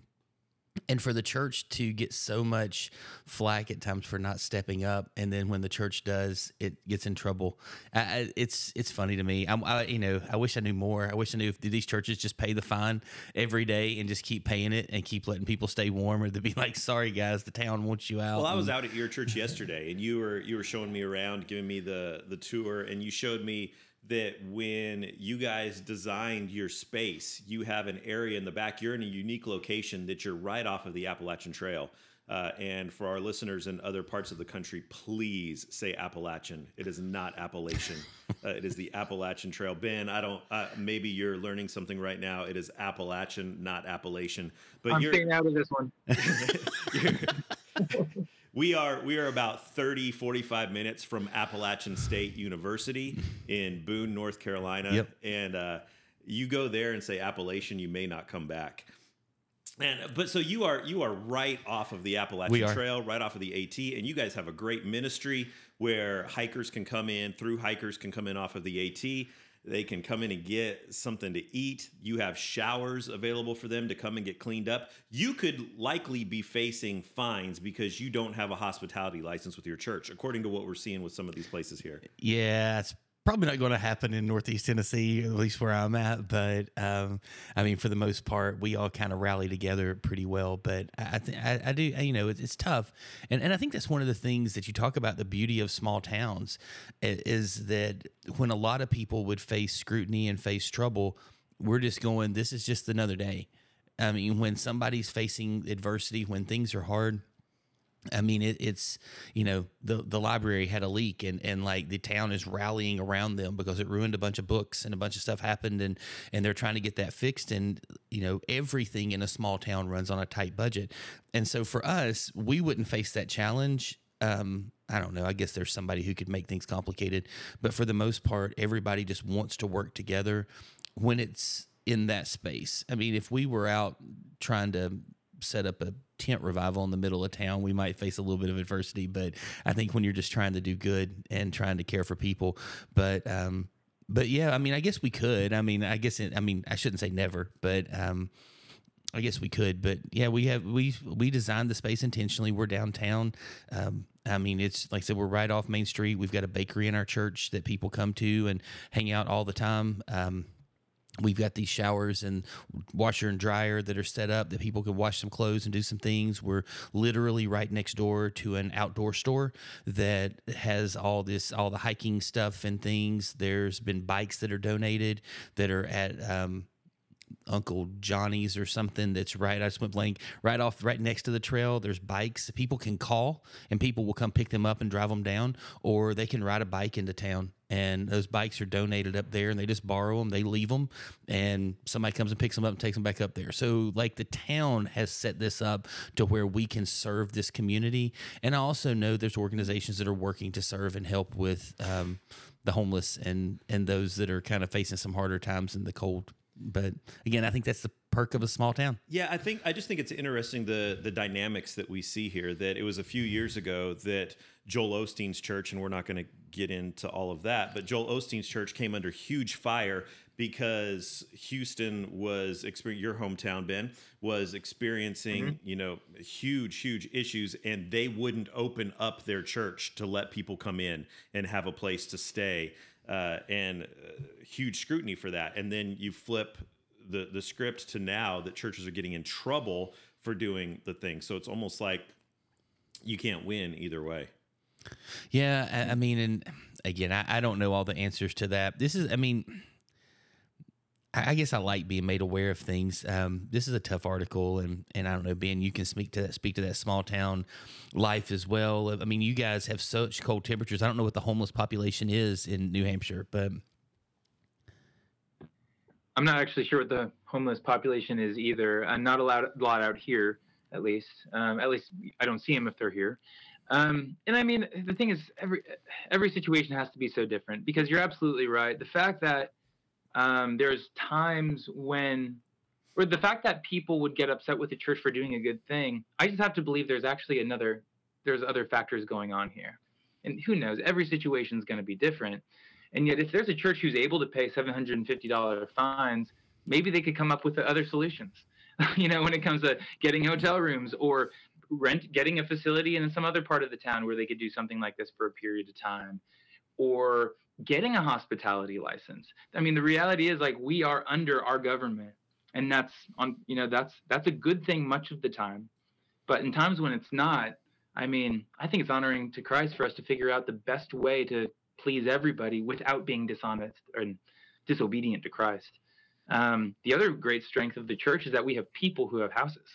and for the church to get so much flack at times for not stepping up, and then when the church does, it gets in trouble. I, it's it's funny to me. I, I, you know I wish I knew more. I wish I knew if these churches just pay the fine every day and just keep paying it and keep letting people stay warm, or to be like, sorry guys, the town wants you out. Well, I was out at your church yesterday, and you were you were showing me around, giving me the the tour, and you showed me that when you guys designed your space, you have an area in the back. You're in a unique location that you're right off of the Appalachian Trail. Uh, and for our listeners in other parts of the country, please say Appalachian. It is not Appalachian. uh, it is the Appalachian Trail. Ben, I don't. Uh, maybe you're learning something right now. It is Appalachian, not Appalachian. But I'm you're, staying out of this one. we are we are about 30 45 minutes from appalachian state university in boone north carolina. Yep. and uh, you go there and say appalachian you may not come back. And but so you are you are right off of the appalachian trail right off of the at and you guys have a great ministry where hikers can come in through hikers can come in off of the at they can come in and get something to eat. You have showers available for them to come and get cleaned up. You could likely be facing fines because you don't have a hospitality license with your church, according to what we're seeing with some of these places here. Yeah, it's probably not going to happen in Northeast Tennessee, at least where I'm at. But um, I mean, for the most part, we all kind of rally together pretty well. But I, th- I, I do, you know, it's, it's, tough, and and I think that's one of the things that you talk about. The beauty of small towns is that when a lot of people would face scrutiny and face trouble, we're just going. This is just another day. I mean, when somebody's facing adversity, when things are hard I mean, it, it's you know the the library had a leak and and like the town is rallying around them because it ruined a bunch of books and a bunch of stuff happened and and they're trying to get that fixed and you know everything in a small town runs on a tight budget and so for us we wouldn't face that challenge. Um, I don't know. I guess there's somebody who could make things complicated, but for the most part, everybody just wants to work together when it's in that space. I mean, if we were out trying to set up a tent revival in the middle of town, we might face a little bit of adversity. But I think when you're just trying to do good and trying to care for people, but um, but yeah, I mean, I guess we could. I mean, I guess it, I mean, I shouldn't say never, but um, I guess we could, but yeah, we have we we designed the space intentionally. We're downtown. Um, I mean, it's like I said, we're right off Main Street. We've got a bakery in our church that people come to and hang out all the time. Um, We've got these showers and washer and dryer that are set up that people can wash some clothes and do some things. We're literally right next door to an outdoor store that has all this, all the hiking stuff and things. There's been bikes that are donated that are at um, Uncle Johnny's or something that's right. I just went blank. Right off, right next to the trail, there's bikes. People can call and people will come pick them up and drive them down, or they can ride a bike into town. And those bikes are donated up there, and they just borrow them. They leave them, and somebody comes and picks them up and takes them back up there. So, like the town has set this up to where we can serve this community. And I also know there's organizations that are working to serve and help with um, the homeless and and those that are kind of facing some harder times in the cold but again, I think that's the perk of a small town. Yeah, I think I just think it's interesting the the dynamics that we see here. That it was a few years ago that Joel Osteen's church, and we're not going to get into all of that, but Joel Osteen's church came under huge fire because Houston was experiencing your hometown, Ben, was experiencing mm-hmm. you know huge huge issues, and they wouldn't open up their church to let people come in and have a place to stay uh, and uh, huge scrutiny for that. And then you flip the the script to now that churches are getting in trouble for doing the thing. So it's almost like you can't win either way. Yeah, I mean, and again, I, I don't know all the answers to that. This is, I mean I guess I like being made aware of things. Um, this is a tough article, and and I don't know, Ben, you can speak to that, speak to that small town life as well. I mean, you guys have such cold temperatures. I don't know what the homeless population is in New Hampshire, but I'm not actually sure what the homeless population is either. I'm not allowed a lot out here, at least. Um, at least I don't see them if they're here. Um, and I mean, the thing is, every every situation has to be so different because you're absolutely right. The fact that um, there's times when, or the fact that people would get upset with the church for doing a good thing, I just have to believe there's actually another, there's other factors going on here. And who knows? Every situation is going to be different. And yet, if there's a church who's able to pay $750 fines, maybe they could come up with other solutions. you know, when it comes to getting hotel rooms or rent, getting a facility in some other part of the town where they could do something like this for a period of time, or getting a hospitality license. I mean, the reality is like we are under our government, and that's on you know that's that's a good thing much of the time, but in times when it's not, I mean, I think it's honoring to Christ for us to figure out the best way to please everybody without being dishonest and disobedient to Christ. Um, the other great strength of the church is that we have people who have houses.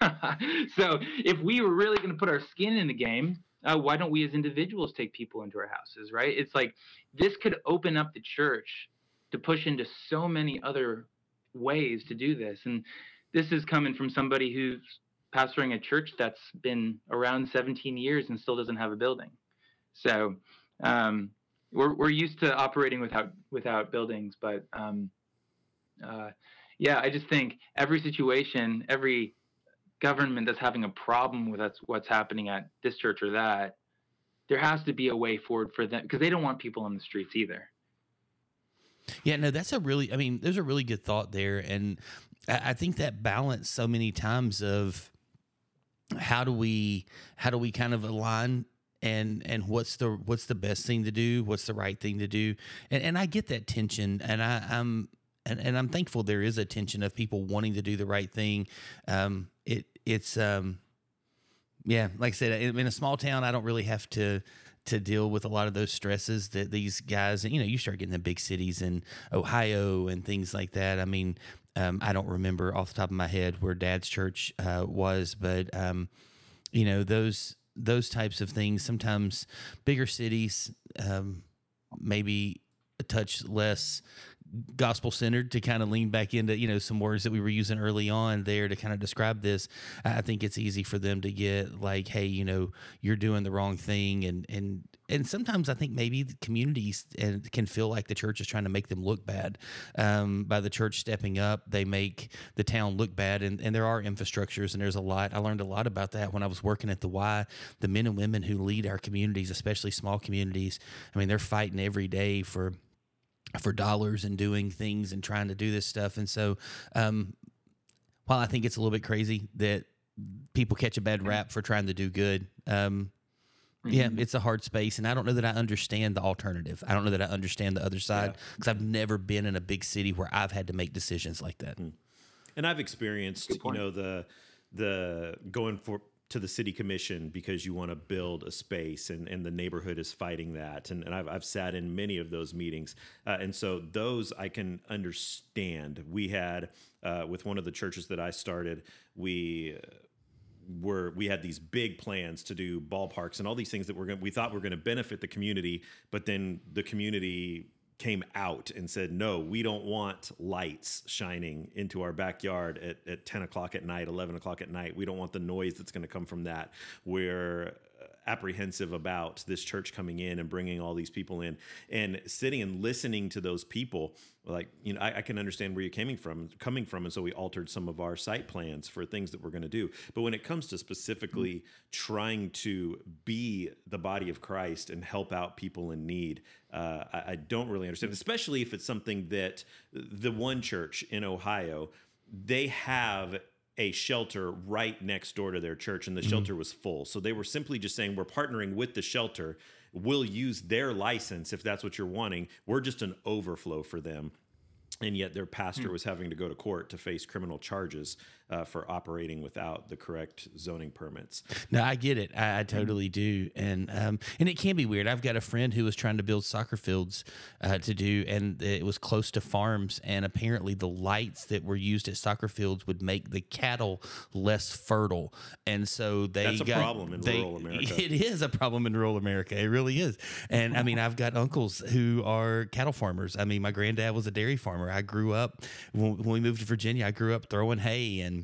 so if we were really going to put our skin in the game, uh, why don't we as individuals take people into our houses, right? It's like this could open up the church to push into so many other ways to do this. And this is coming from somebody who's pastoring a church that's been around 17 years and still doesn't have a building. So um, we're we're used to operating without without buildings, but um, uh, yeah, I just think every situation, every government that's having a problem with that's what's happening at this church or that, there has to be a way forward for them because they don't want people on the streets either. Yeah, no, that's a really, I mean, there's a really good thought there. And I, I think that balance so many times of how do we, how do we kind of align and and what's the what's the best thing to do what's the right thing to do and and i get that tension and i i'm and, and i'm thankful there is a tension of people wanting to do the right thing um it it's um yeah, like I said, in a small town, I don't really have to to deal with a lot of those stresses that these guys, you know, you start getting the big cities in Ohio and things like that. I mean, um, I don't remember off the top of my head where Dad's church uh, was, but um, you know, those those types of things. Sometimes bigger cities, um, maybe a touch less gospel centered to kind of lean back into you know some words that we were using early on there to kind of describe this i think it's easy for them to get like hey you know you're doing the wrong thing. And and and sometimes i think maybe the communities and can feel like the church is trying to make them look bad. Um, by the church stepping up they make the town look bad. And, and there are infrastructures and there's a lot i learned a lot about that when i was working at the y. The men and women who lead our communities especially small communities i mean they're fighting every day for for dollars and doing things and trying to do this stuff. And so, um, while I think it's a little bit crazy that people catch a bad rap for trying to do good, um, yeah, Mhm. it's a hard space, and I don't know that I understand the alternative. I don't know that I understand the other side because I've never been in a big city where I've had to make decisions like that. And I've experienced, you know, the the going for to the city commission because you want to build a space and, and the neighborhood is fighting that. And, and I've, I've sat in many of those meetings. Uh, and so those I can understand. We had, uh, with one of the churches that I started, we uh, were we had these big plans to do ballparks and all these things that we're going we thought were going to benefit the community but then the community came out and said no we don't want lights shining into our backyard at, at 10 o'clock at night 11 o'clock at night. We don't want the noise that's going to come from that. We're uh, apprehensive about this church coming in and bringing all these people in and sitting and listening to those people like you know I, I can understand where you're coming from coming from. And so we altered some of our site plans for things that we're going to do. But when it comes to specifically trying to be the body of christ and help out people in need uh, I, I don't really understand especially if it's something that the one church in ohio they have a shelter right next door to their church and the mm-hmm. shelter was full. So they were simply just saying we're partnering with the shelter. We'll use their license if that's what you're wanting. We're just an overflow for them. And yet their pastor hmm. was having to go to court to face criminal charges uh, for operating without the correct zoning permits No, I get it. I, I totally do, and um, and it can be weird. I've got a friend who was trying to build soccer fields uh, to do, and it was close to farms, and apparently the lights that were used at soccer fields would make the cattle less fertile, and so they That's a got, problem in they- rural America. It is a problem in rural America. It really is, and I mean I've got uncles who are cattle farmers. I mean my granddad was a dairy farmer. I grew up when, when we moved to Virginia. I grew up throwing hay and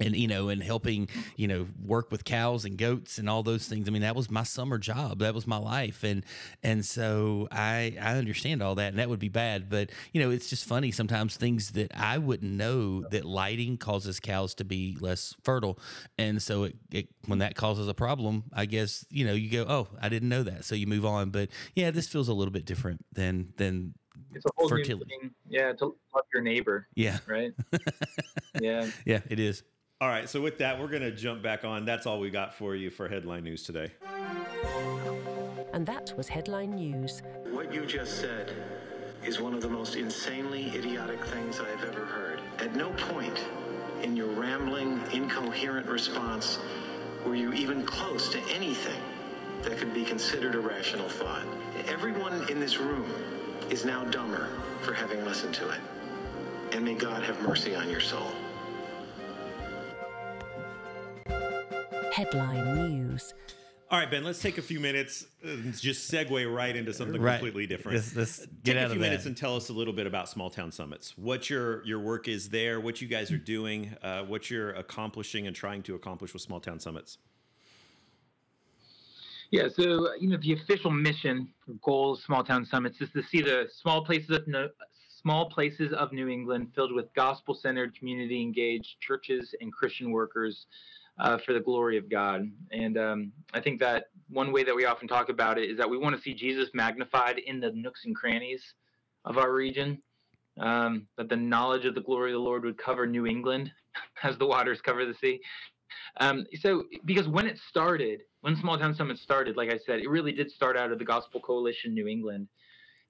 and you know and helping you know work with cows and goats and all those things. I mean that was my summer job. That was my life. And and so i i understand all that and that would be bad. But you know it's just funny sometimes things that i wouldn't know that lighting causes cows to be less fertile. And so it, it when that causes a problem i guess you know you go oh i didn't know that. So you move on. But yeah this feels a little bit different than than It's a whole fertility. new thing. Yeah, to love your neighbor, yeah. Right? yeah. yeah it is all right so with that we're going to jump back on that's all we got for you for headline news today And that was headline news. What you just said is one of the most insanely idiotic things I have ever heard. At no point in your rambling, incoherent response were you even close to anything that could be considered a rational thought. Everyone in this room is now dumber for having listened to it. And may God have mercy on your soul. Headline news. all right ben let's take a few minutes and just segue right into something Right. completely different Let's- let's Take get a few of minutes that. and tell us a little bit about small town summits what your your work is there what you guys are doing uh, what you're accomplishing and trying to accomplish with small town summits Yeah, so you know the official mission or goal of small town summits is to see the small places of no, small places of New England filled with gospel-centered, community-engaged churches and Christian workers uh, for the glory of God. And um, I think that one way that we often talk about it is that we want to see Jesus magnified in the nooks and crannies of our region. Um, that the knowledge of the glory of the Lord would cover New England as the waters cover the sea. Um, so, because when it started, when Small Town Summit started, like I said, it really did start out of the Gospel Coalition New England,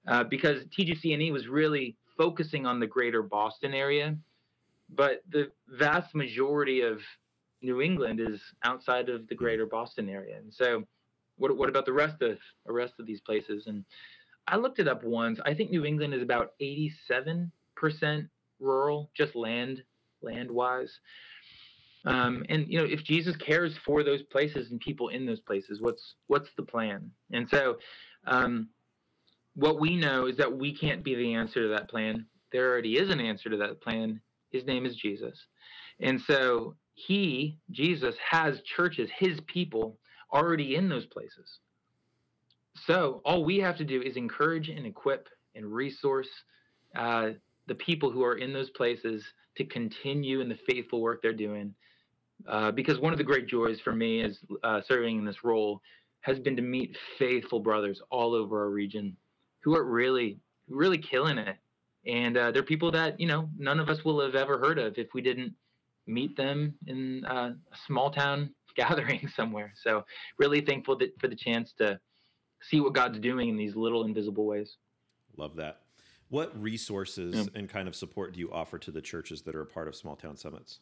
uh, because TGCNE was really focusing on the greater Boston area, but the vast majority of New England is outside of the greater Boston area, and so what what about the rest of the rest of these places? And I looked it up once. I think New England is about eighty seven percent rural, just land land wise. Um, and you know, if Jesus cares for those places and people in those places, what's what's the plan? And so, um, what we know is that we can't be the answer to that plan. There already is an answer to that plan. His name is Jesus, and so he, Jesus, has churches, his people, already in those places. So all we have to do is encourage and equip and resource uh, the people who are in those places to continue in the faithful work they're doing. Uh, because one of the great joys for me as uh, serving in this role has been to meet faithful brothers all over our region who are really, really killing it. And uh, they're people that you know none of us will have ever heard of if we didn't meet them in uh, a small town gathering somewhere. So really thankful that, for the chance to see what God's doing in these little invisible ways. Love that. What resources yeah. and kind of support do you offer to the churches that are a part of Small Town Summits?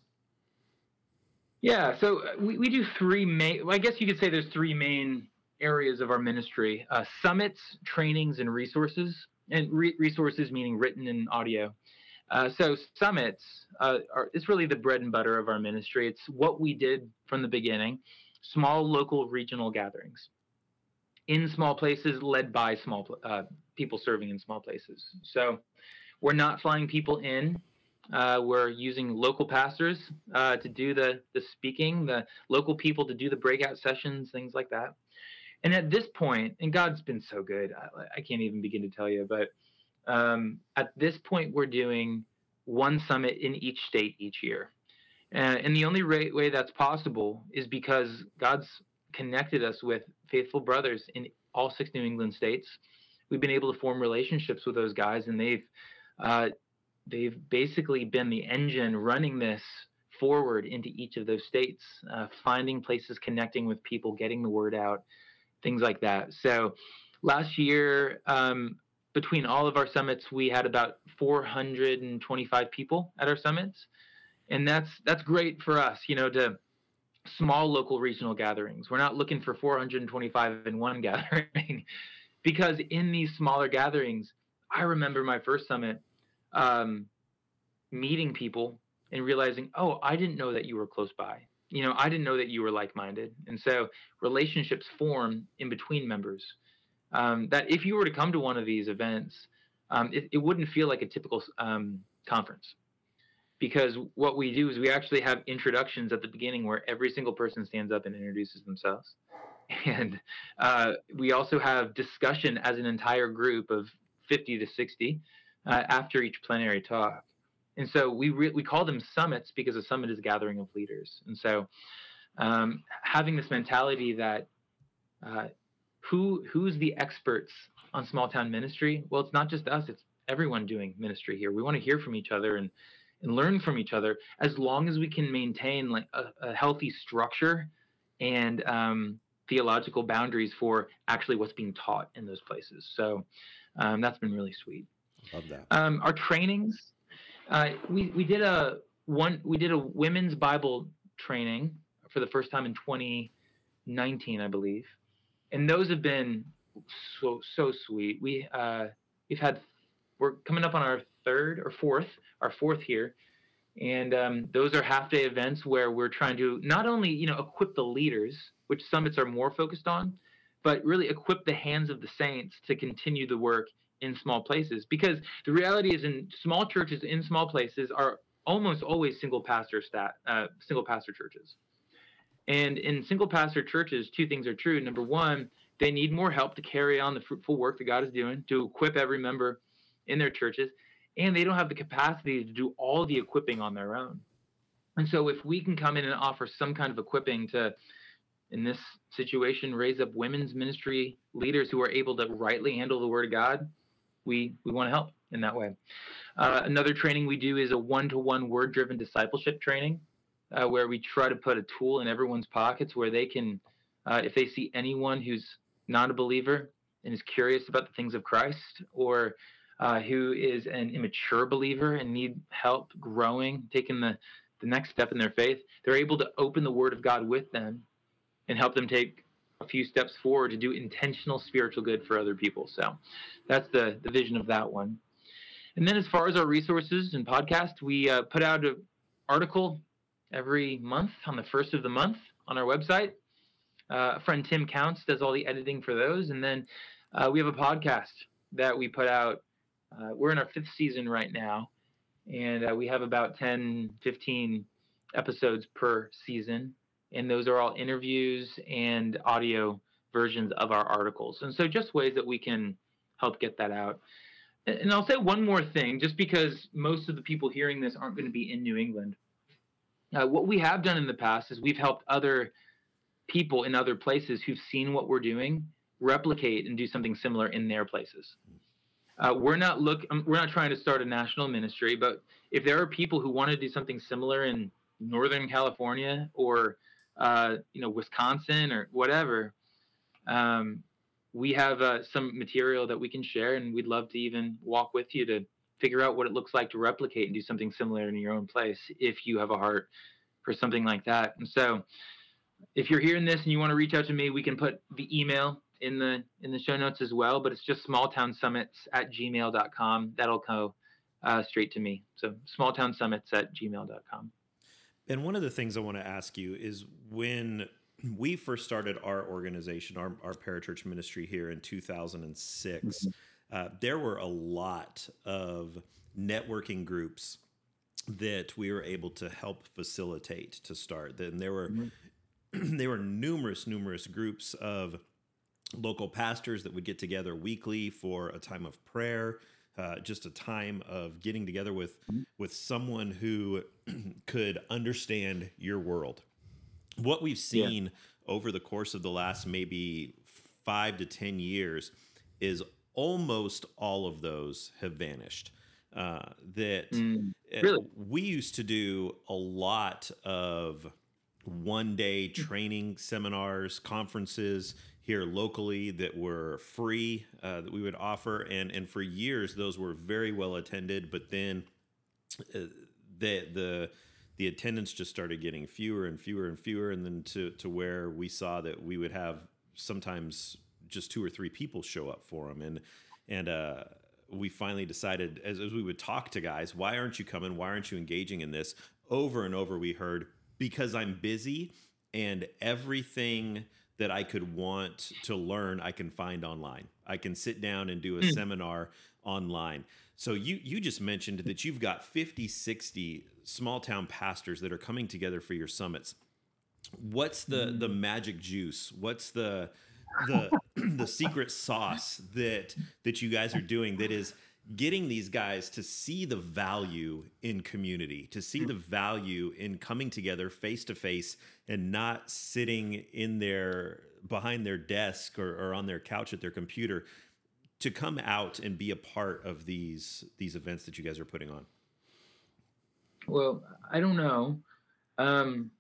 Yeah, so uh, we, we do three main, well, I guess you could say there's three main areas of our ministry uh, summits, trainings, and resources. And re- resources meaning written and audio. Uh, so summits uh, are it's really the bread and butter of our ministry. It's what we did from the beginning: small, local, regional gatherings in small places, led by small uh, people serving in small places. So we're not flying people in. Uh, we're using local pastors uh, to do the the speaking, the local people to do the breakout sessions, things like that. And at this point, and God's been so good, I, I can't even begin to tell you, but um, at this point, we're doing one summit in each state each year. Uh, and the only way, that's possible is because God's connected us with faithful brothers in all six New England states. We've been able to form relationships with those guys, and they've uh, they've basically been the engine running this forward into each of those states, uh, finding places, connecting with people, getting the word out, things like that. So last year, um, between all of our summits, we had about 425 people at our summits, and that's that's great for us, you know, to small local regional gatherings. We're not looking for 425 in one gathering, because in these smaller gatherings, I remember my first summit, um, meeting people and realizing, oh, I didn't know that you were close by. You know, I didn't know that you were like-minded, and so relationships form in between members um, that if you were to come to one of these events, um, it, it, wouldn't feel like a typical um, conference because what we do is we actually have introductions at the beginning where every single person stands up and introduces themselves. And uh, we also have discussion as an entire group of 50 to 60 uh, after each plenary talk. And so we re- we call them summits because a summit is a gathering of leaders. And so um, having this mentality that uh, who who's the experts on small town ministry? Well, it's not just us; it's everyone doing ministry here. We want to hear from each other and and learn from each other as long as we can maintain like a, a healthy structure and um, theological boundaries for actually what's being taught in those places. So um, that's been really sweet. Love that. Um, our trainings, uh, we we did a one we did a women's Bible training for the first time in 2019, I believe and those have been so so sweet. We uh, we've had we're coming up on our third or fourth, our fourth here, and um, those are half day events where we're trying to not only you know equip the leaders, which summits are more focused on, but really equip the hands of the saints to continue the work in small places. Because the reality is, in small churches in small places are almost always single pastor stat uh, single pastor churches. And in single pastor churches, two things are true. Number one, they need more help to carry on the fruitful work that God is doing to equip every member in their churches. And they don't have the capacity to do all the equipping on their own. And so, if we can come in and offer some kind of equipping to, in this situation, raise up women's ministry leaders who are able to rightly handle the word of God, we, we want to help in that way. Uh, another training we do is a one to one word driven discipleship training uh, where we try to put a tool in everyone's pockets where they can, uh, if they see anyone who's not a believer and is curious about the things of Christ, or uh, who is an immature believer and need help growing, taking the, the next step in their faith, they're able to open the Word of God with them and help them take a few steps forward to do intentional spiritual good for other people. So that's the, the vision of that one. And then as far as our resources and podcast, we uh, put out an article every month on the first of the month on our website. Uh, friend Tim Counts does all the editing for those. And then uh, we have a podcast that we put out. Uh, we're in our fifth season right now, and uh, we have about 10, 15 episodes per season. And those are all interviews and audio versions of our articles. And so just ways that we can help get that out. And I'll say one more thing, just because most of the people hearing this aren't going to be in New England. Uh, what we have done in the past is we've helped other people in other places who've seen what we're doing replicate and do something similar in their places. Uh, we're not look um, we're not trying to start a national ministry, but if there are people who want to do something similar in Northern California or uh, you know Wisconsin or whatever, um, we have uh, some material that we can share, and we'd love to even walk with you to figure out what it looks like to replicate and do something similar in your own place if you have a heart for something like that. And so, if you're hearing this and you want to reach out to me, we can put the email in the in the show notes as well. But it's just smalltownsummits at gmail.com. That'll go uh, straight to me. So smalltownsummits at gmail.com. And one of the things I want to ask you is when we first started our organization, our, our parachurch ministry here in 2006, mm-hmm. Uh, there were a lot of networking groups that we were able to help facilitate to start. Then there were mm-hmm. there were numerous numerous groups of local pastors that would get together weekly for a time of prayer uh, just a time of getting together with mm-hmm. with someone who could understand your world. What we've seen yeah. over the course of the last maybe five to ten years is almost all of those have vanished. Uh, that mm, really? we used to do a lot of one day training seminars, conferences here locally that were free uh, that we would offer, and and for years those were very well attended. But then uh, the the the attendance just started getting fewer and fewer and fewer, and then to to where we saw that we would have sometimes just two or three people show up for them, and and uh, we finally decided as, as we would talk to guys, why aren't you coming? Why aren't you engaging in this? Over and over, we heard because I'm busy and everything that I could want to learn, I can find online. I can sit down and do a mm. seminar online. So you you just mentioned that you've got 50, 60 small town pastors that are coming together for your summits. What's the mm. the magic juice? What's the the the secret sauce that that you guys are doing that is getting these guys to see the value in community, to see the value in coming together face to face and not sitting in their behind their desk or, or, on their couch at their computer to come out and be a part of these these events that you guys are putting on. Well i don't know. Um,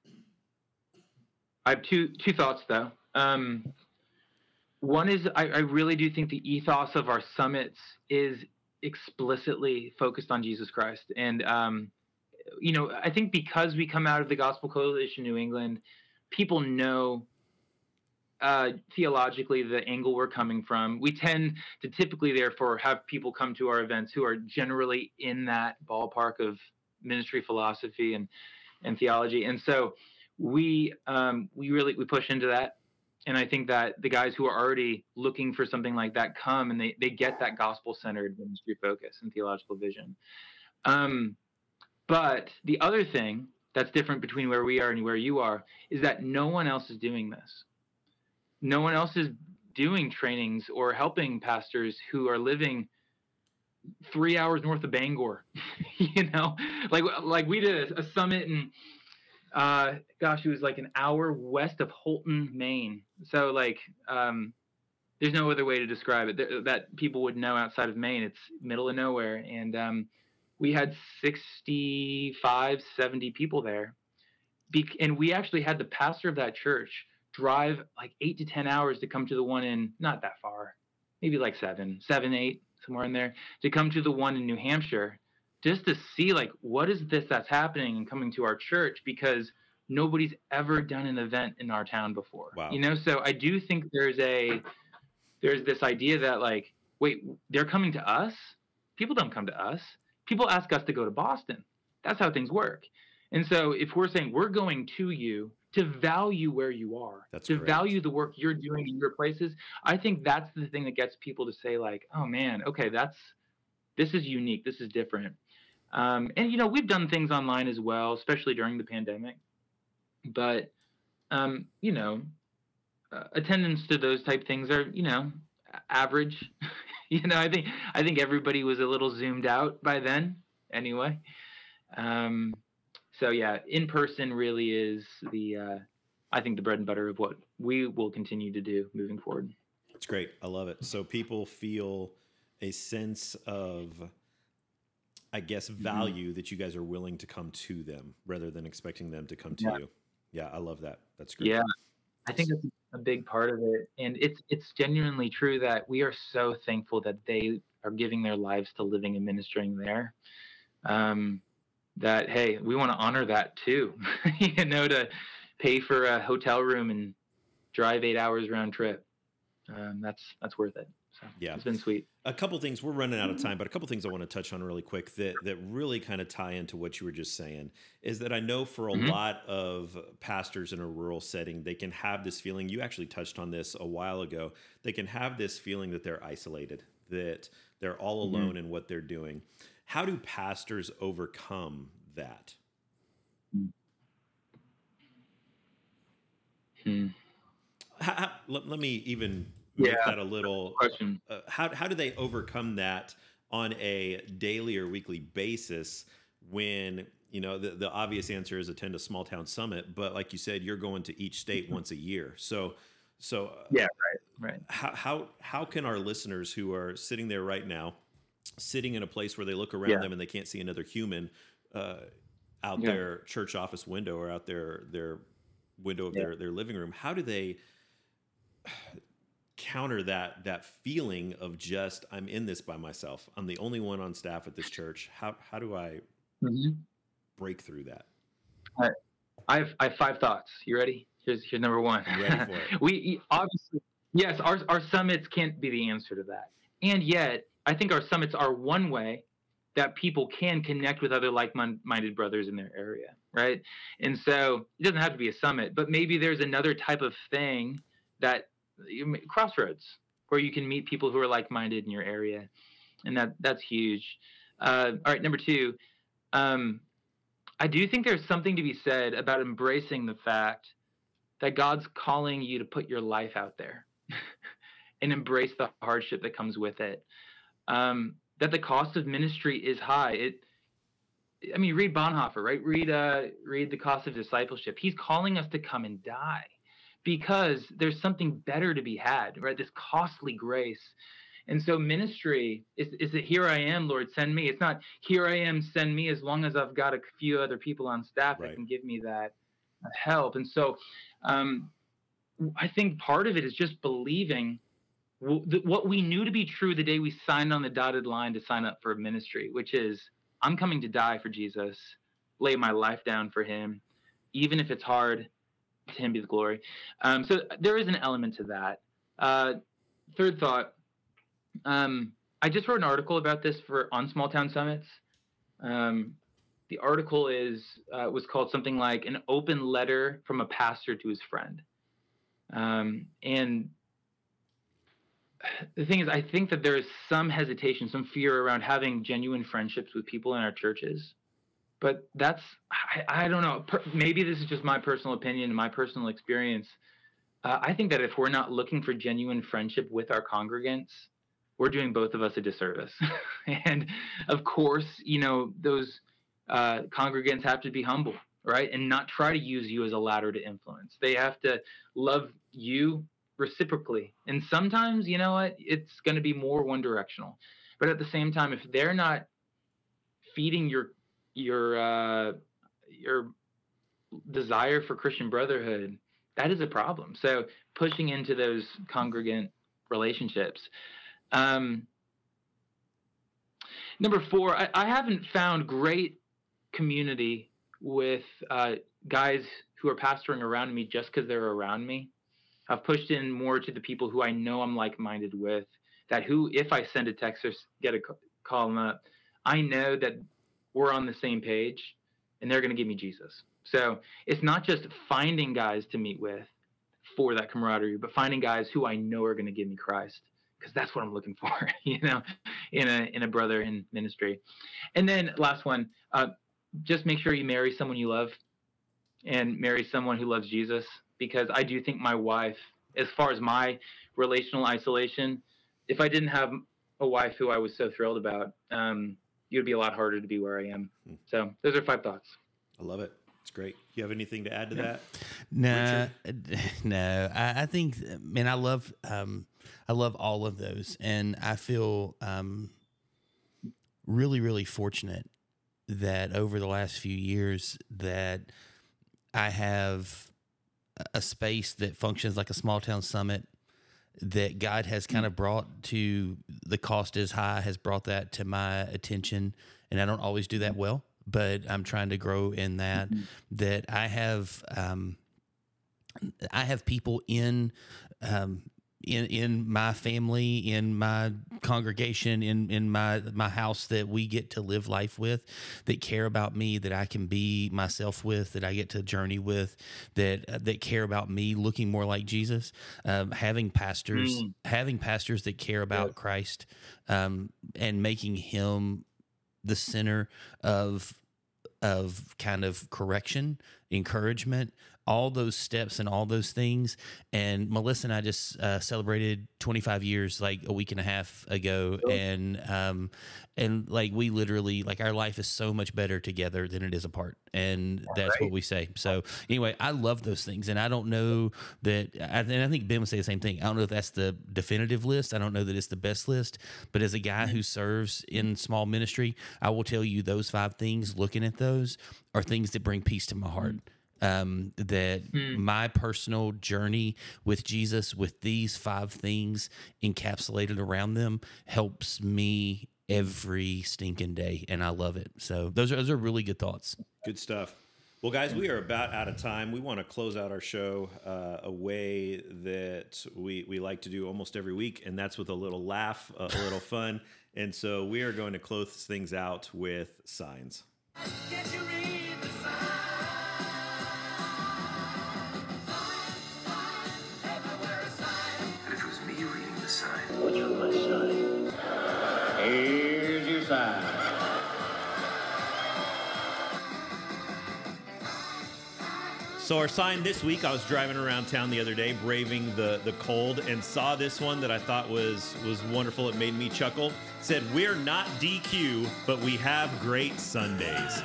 i have two two thoughts though. Um, one is I, I really do think the ethos of our summits is explicitly focused on Jesus Christ. And, um, you know, I think because we come out of the Gospel Coalition New England, people know uh, theologically the angle we're coming from. We tend to typically, therefore, have people come to our events who are generally in that ballpark of ministry philosophy and and theology. And so we um, we really we push into that and I think that the guys who are already looking for something like that come and they, they get that gospel centered ministry focus and theological vision. Um, but the other thing that's different between where we are and where you are is that no one else is doing this. No one else is doing trainings or helping pastors who are living three hours north of Bangor. you know, like like we did a, a summit in uh, gosh, it was like an hour west of Houlton, Maine. So like, um, there's no other way to describe it that, that people would know outside of Maine. It's middle of nowhere, and um, we had 65, 70 people there. Be- and we actually had the pastor of that church drive like eight to ten hours to come to the one in not that far, maybe like seven, seven, eight, somewhere in there, to come to the one in New Hampshire just to see like what is this that's happening and coming to our church because nobody's ever done an event in our town before. Wow. You know, so I do think there's a there's this idea that like, wait, they're coming to us? People don't come to us. People ask us to go to Boston. That's how things work. And so if we're saying we're going to you to value where you are, that's to great. value the work you're doing in your places, I think that's the thing that gets people to say like, oh man, okay, that's this is unique, this is different. Um, and you know, we've done things online as well, especially during the pandemic. But um, you know, uh, attendance to those type things are you know average. you know, I think I think everybody was a little zoomed out by then, anyway. Um, so yeah, in person really is the uh, I think the bread and butter of what we will continue to do moving forward. It's great. I love it. So people feel a sense of I guess, Mm-hmm. value that you guys are willing to come to them rather than expecting them to come to Yeah. you. Yeah, I love that. That's great. Yeah, I think that's a big part of it, and it's it's genuinely true that we are so thankful that they are giving their lives to living and ministering there. Um, that hey, we want to honor that too. you know, to pay for a hotel room and drive eight hours round trip. Um, that's that's worth it. So Yeah. it's been sweet. a couple things we're running out of time but a couple things i want to touch on really quick that that really kind of tie into what you were just saying is that i know for a Mhm. lot of pastors in a rural setting they can have this feeling you actually touched on this a while ago they can have this feeling that they're isolated that they're all Mhm. alone in what they're doing how do pastors overcome that Hmm. how, how- let, let me even make Yeah. that a little Question. uh, how, how do they overcome that on a daily or weekly basis when you know the, the obvious answer is attend a small town summit but like you said you're going to each state once a year so so uh, Yeah, Right. how, how how can our listeners who are sitting there right now sitting in a place where they look around Yeah. them and they can't see another human uh, out Yeah. their church office window or out their their window of Yeah. their their living room how do they counter that that feeling of just I'm in this by myself. I'm the only one on staff at this church. How how do I hmm break through that? I have, I have five thoughts. You ready? Here's here's number one. I'm ready for it. we obviously yes, our our summits can't be the answer to that, and yet I think our summits are one way that people can connect with other like-minded brothers in their area, right? And so it doesn't have to be a summit, but maybe there's another type of thing that crossroads where you can meet people who are like-minded in your area, and that that's huge. Uh, all right, number two. Um, I do think there's something to be said about embracing the fact that God's calling you to put your life out there and embrace the hardship that comes with it. Um, that the cost of ministry is high. It, I mean, read Bonhoeffer, right? Read, uh, read the cost of discipleship. He's calling us to come and die because there's something better to be had, right? This costly grace. And so ministry is, is it here I am, Lord, send me. It's not here I am, send me, as long as I've got a few other people on staff Right. that can give me that help. And so um, I think part of it is just believing w- th- what we knew to be true the day we signed on the dotted line to sign up for ministry, which is I'm coming to die for Jesus, lay my life down for him, even if it's hard, to him be the glory. Um, so there is an element to that. Uh, third thought um, I just wrote an article about this for on small town summits. Um, the article is uh, was called something like an open letter from a pastor to his friend. Um, and the thing is, I think that there is some hesitation, some fear around having genuine friendships with people in our churches. But that's, I, I don't know. Per, maybe this is just my personal opinion, my personal experience. Uh, I think that if we're not looking for genuine friendship with our congregants, we're doing both of us a disservice. and of course, you know, those uh, congregants have to be humble, right? And not try to use you as a ladder to influence. They have to love you reciprocally. And sometimes, you know what, it's going to be more one directional. But at the same time, if they're not feeding your your uh, your desire for Christian brotherhood, that is a problem. So pushing into those congregant relationships. Um, number four, I, I haven't found great community with uh, guys who are pastoring around me just because they're around me. I've pushed in more to the people who I know I'm like-minded with. That who, if I send a text or get a call them up, I know that we're on the same page, and they're going to give me Jesus. So it's not just finding guys to meet with for that camaraderie, but finding guys who I know are going to give me Christ, because that's what I'm looking for, you know, in a in a brother in ministry. And then last one, uh, just make sure you marry someone you love, and marry someone who loves Jesus, because I do think my wife, as far as my relational isolation, if I didn't have a wife who I was so thrilled about, um, it would be a lot harder to be where I am. So those are five thoughts. I love it. It's great. You have anything to add to that? No, no. I, I think, man, I love, um, I love all of those, and I feel um, really, really fortunate that over the last few years that I have a space that functions like a small town summit that God has kind of brought to the cost is high has brought that to my attention and I don't always do that well but I'm trying to grow in that that I have um, I have people in um, in in my family, in my congregation, in in my my house that we get to live life with, that care about me, that I can be myself with, that I get to journey with, that uh, that care about me looking more like Jesus. Um, having pastors, mm. having pastors that care about Christ, um, and making Him the center of of kind of correction, encouragement, all those steps and all those things. And Melissa and I just uh, celebrated 25 years like a week and a half ago, and um, and like we literally like our life is so much better together than it is apart, and all that's right. what we say. So anyway, I love those things, and I don't know that, and I think Ben would say the same thing. I don't know if that's the definitive list. I don't know that it's the best list, but as a guy mm-hmm. who serves in small ministry, I will tell you those five things. Looking at those are things that bring peace to my heart. Mm-hmm um, that mm. my personal journey with Jesus, with these five things encapsulated around them, helps me every stinking day, and I love it. So those are those are really good thoughts. Good stuff. Well, guys, we are about out of time. We want to close out our show uh, a way that we we like to do almost every week, and that's with a little laugh, a little fun. And so we are going to close things out with signs. So our sign this week, I was driving around town the other day, braving the the cold, and saw this one that I thought was was wonderful. It made me chuckle. It said, "We're not DQ, but we have great Sundays."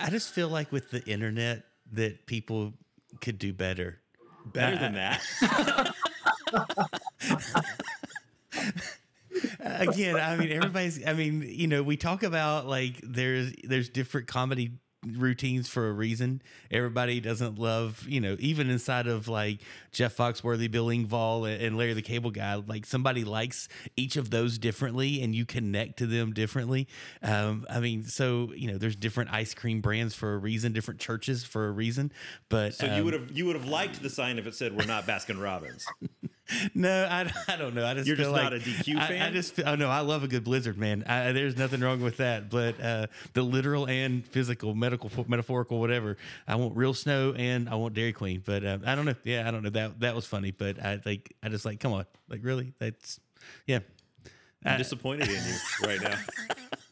I just feel like with the internet that people could do better. Better than that. Again, I mean, everybody's. I mean, you know, we talk about like there's there's different comedy routines for a reason. Everybody doesn't love, you know, even inside of like Jeff Foxworthy, Bill Engvall, and Larry the Cable Guy, like somebody likes each of those differently and you connect to them differently. Um, I mean, so, you know, there's different ice cream brands for a reason, different churches for a reason. But so um, you would have you would have liked the sign if it said we're not Baskin Robbins. no, I, I don't know. I just you're just like, not a DQ fan. I, I just oh no, I love a good Blizzard, man. I, there's nothing wrong with that. But uh, the literal and physical, medical, metaphorical, whatever. I want real snow and I want Dairy Queen. But uh, I don't know. Yeah, I don't know. That that was funny. But I like I just like come on, like really. That's yeah. I'm disappointed in you right now.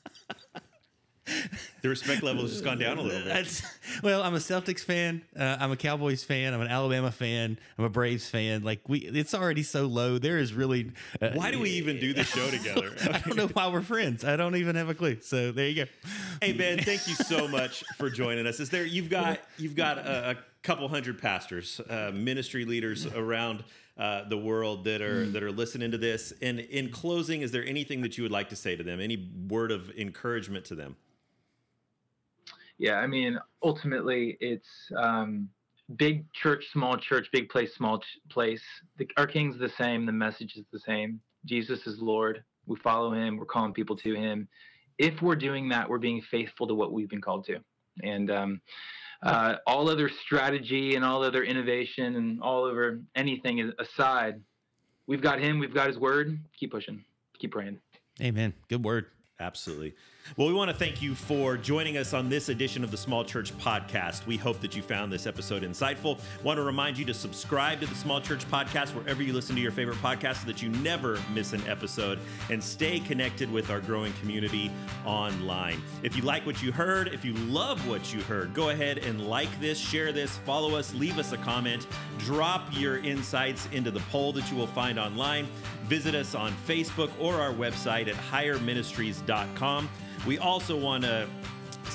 the respect level has just gone down a little bit. That's, well, I'm a Celtics fan. Uh, I'm a Cowboys fan. I'm an Alabama fan. I'm a Braves fan. Like we, it's already so low. There is really. Uh, why do we even do the show together? I don't know why we're friends. I don't even have a clue. So there you go. Hey Ben, thank you so much for joining us. Is there you've got you've got a, a couple hundred pastors, uh, ministry leaders around. Uh, the world that are that are listening to this. And in closing, is there anything that you would like to say to them? Any word of encouragement to them? Yeah, I mean, ultimately, it's um, big church, small church, big place, small ch- place. The, our king's the same. The message is the same. Jesus is Lord. We follow him. We're calling people to him. If we're doing that, we're being faithful to what we've been called to. And um, uh, all other strategy and all other innovation and all over anything aside, we've got him. We've got his word. Keep pushing. Keep praying. Amen. Good word. Absolutely. Well, we want to thank you for joining us on this edition of the Small Church Podcast. We hope that you found this episode insightful. Want to remind you to subscribe to the Small Church Podcast wherever you listen to your favorite podcast so that you never miss an episode and stay connected with our growing community online. If you like what you heard, if you love what you heard, go ahead and like this, share this, follow us, leave us a comment, drop your insights into the poll that you will find online. Visit us on Facebook or our website at higherministries.com. We also want to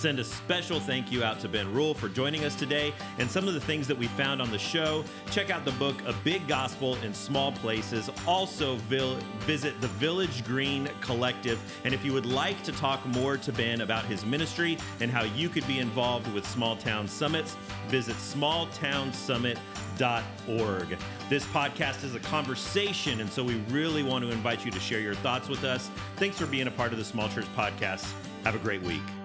send a special thank you out to Ben Ruhl for joining us today and some of the things that we found on the show. Check out the book, A Big Gospel in Small Places. Also, vil- visit the Village Green Collective. And if you would like to talk more to Ben about his ministry and how you could be involved with Small Town Summits, visit smalltownsummit.org. This podcast is a conversation, and so we really want to invite you to share your thoughts with us. Thanks for being a part of the Small Church Podcast. Have a great week.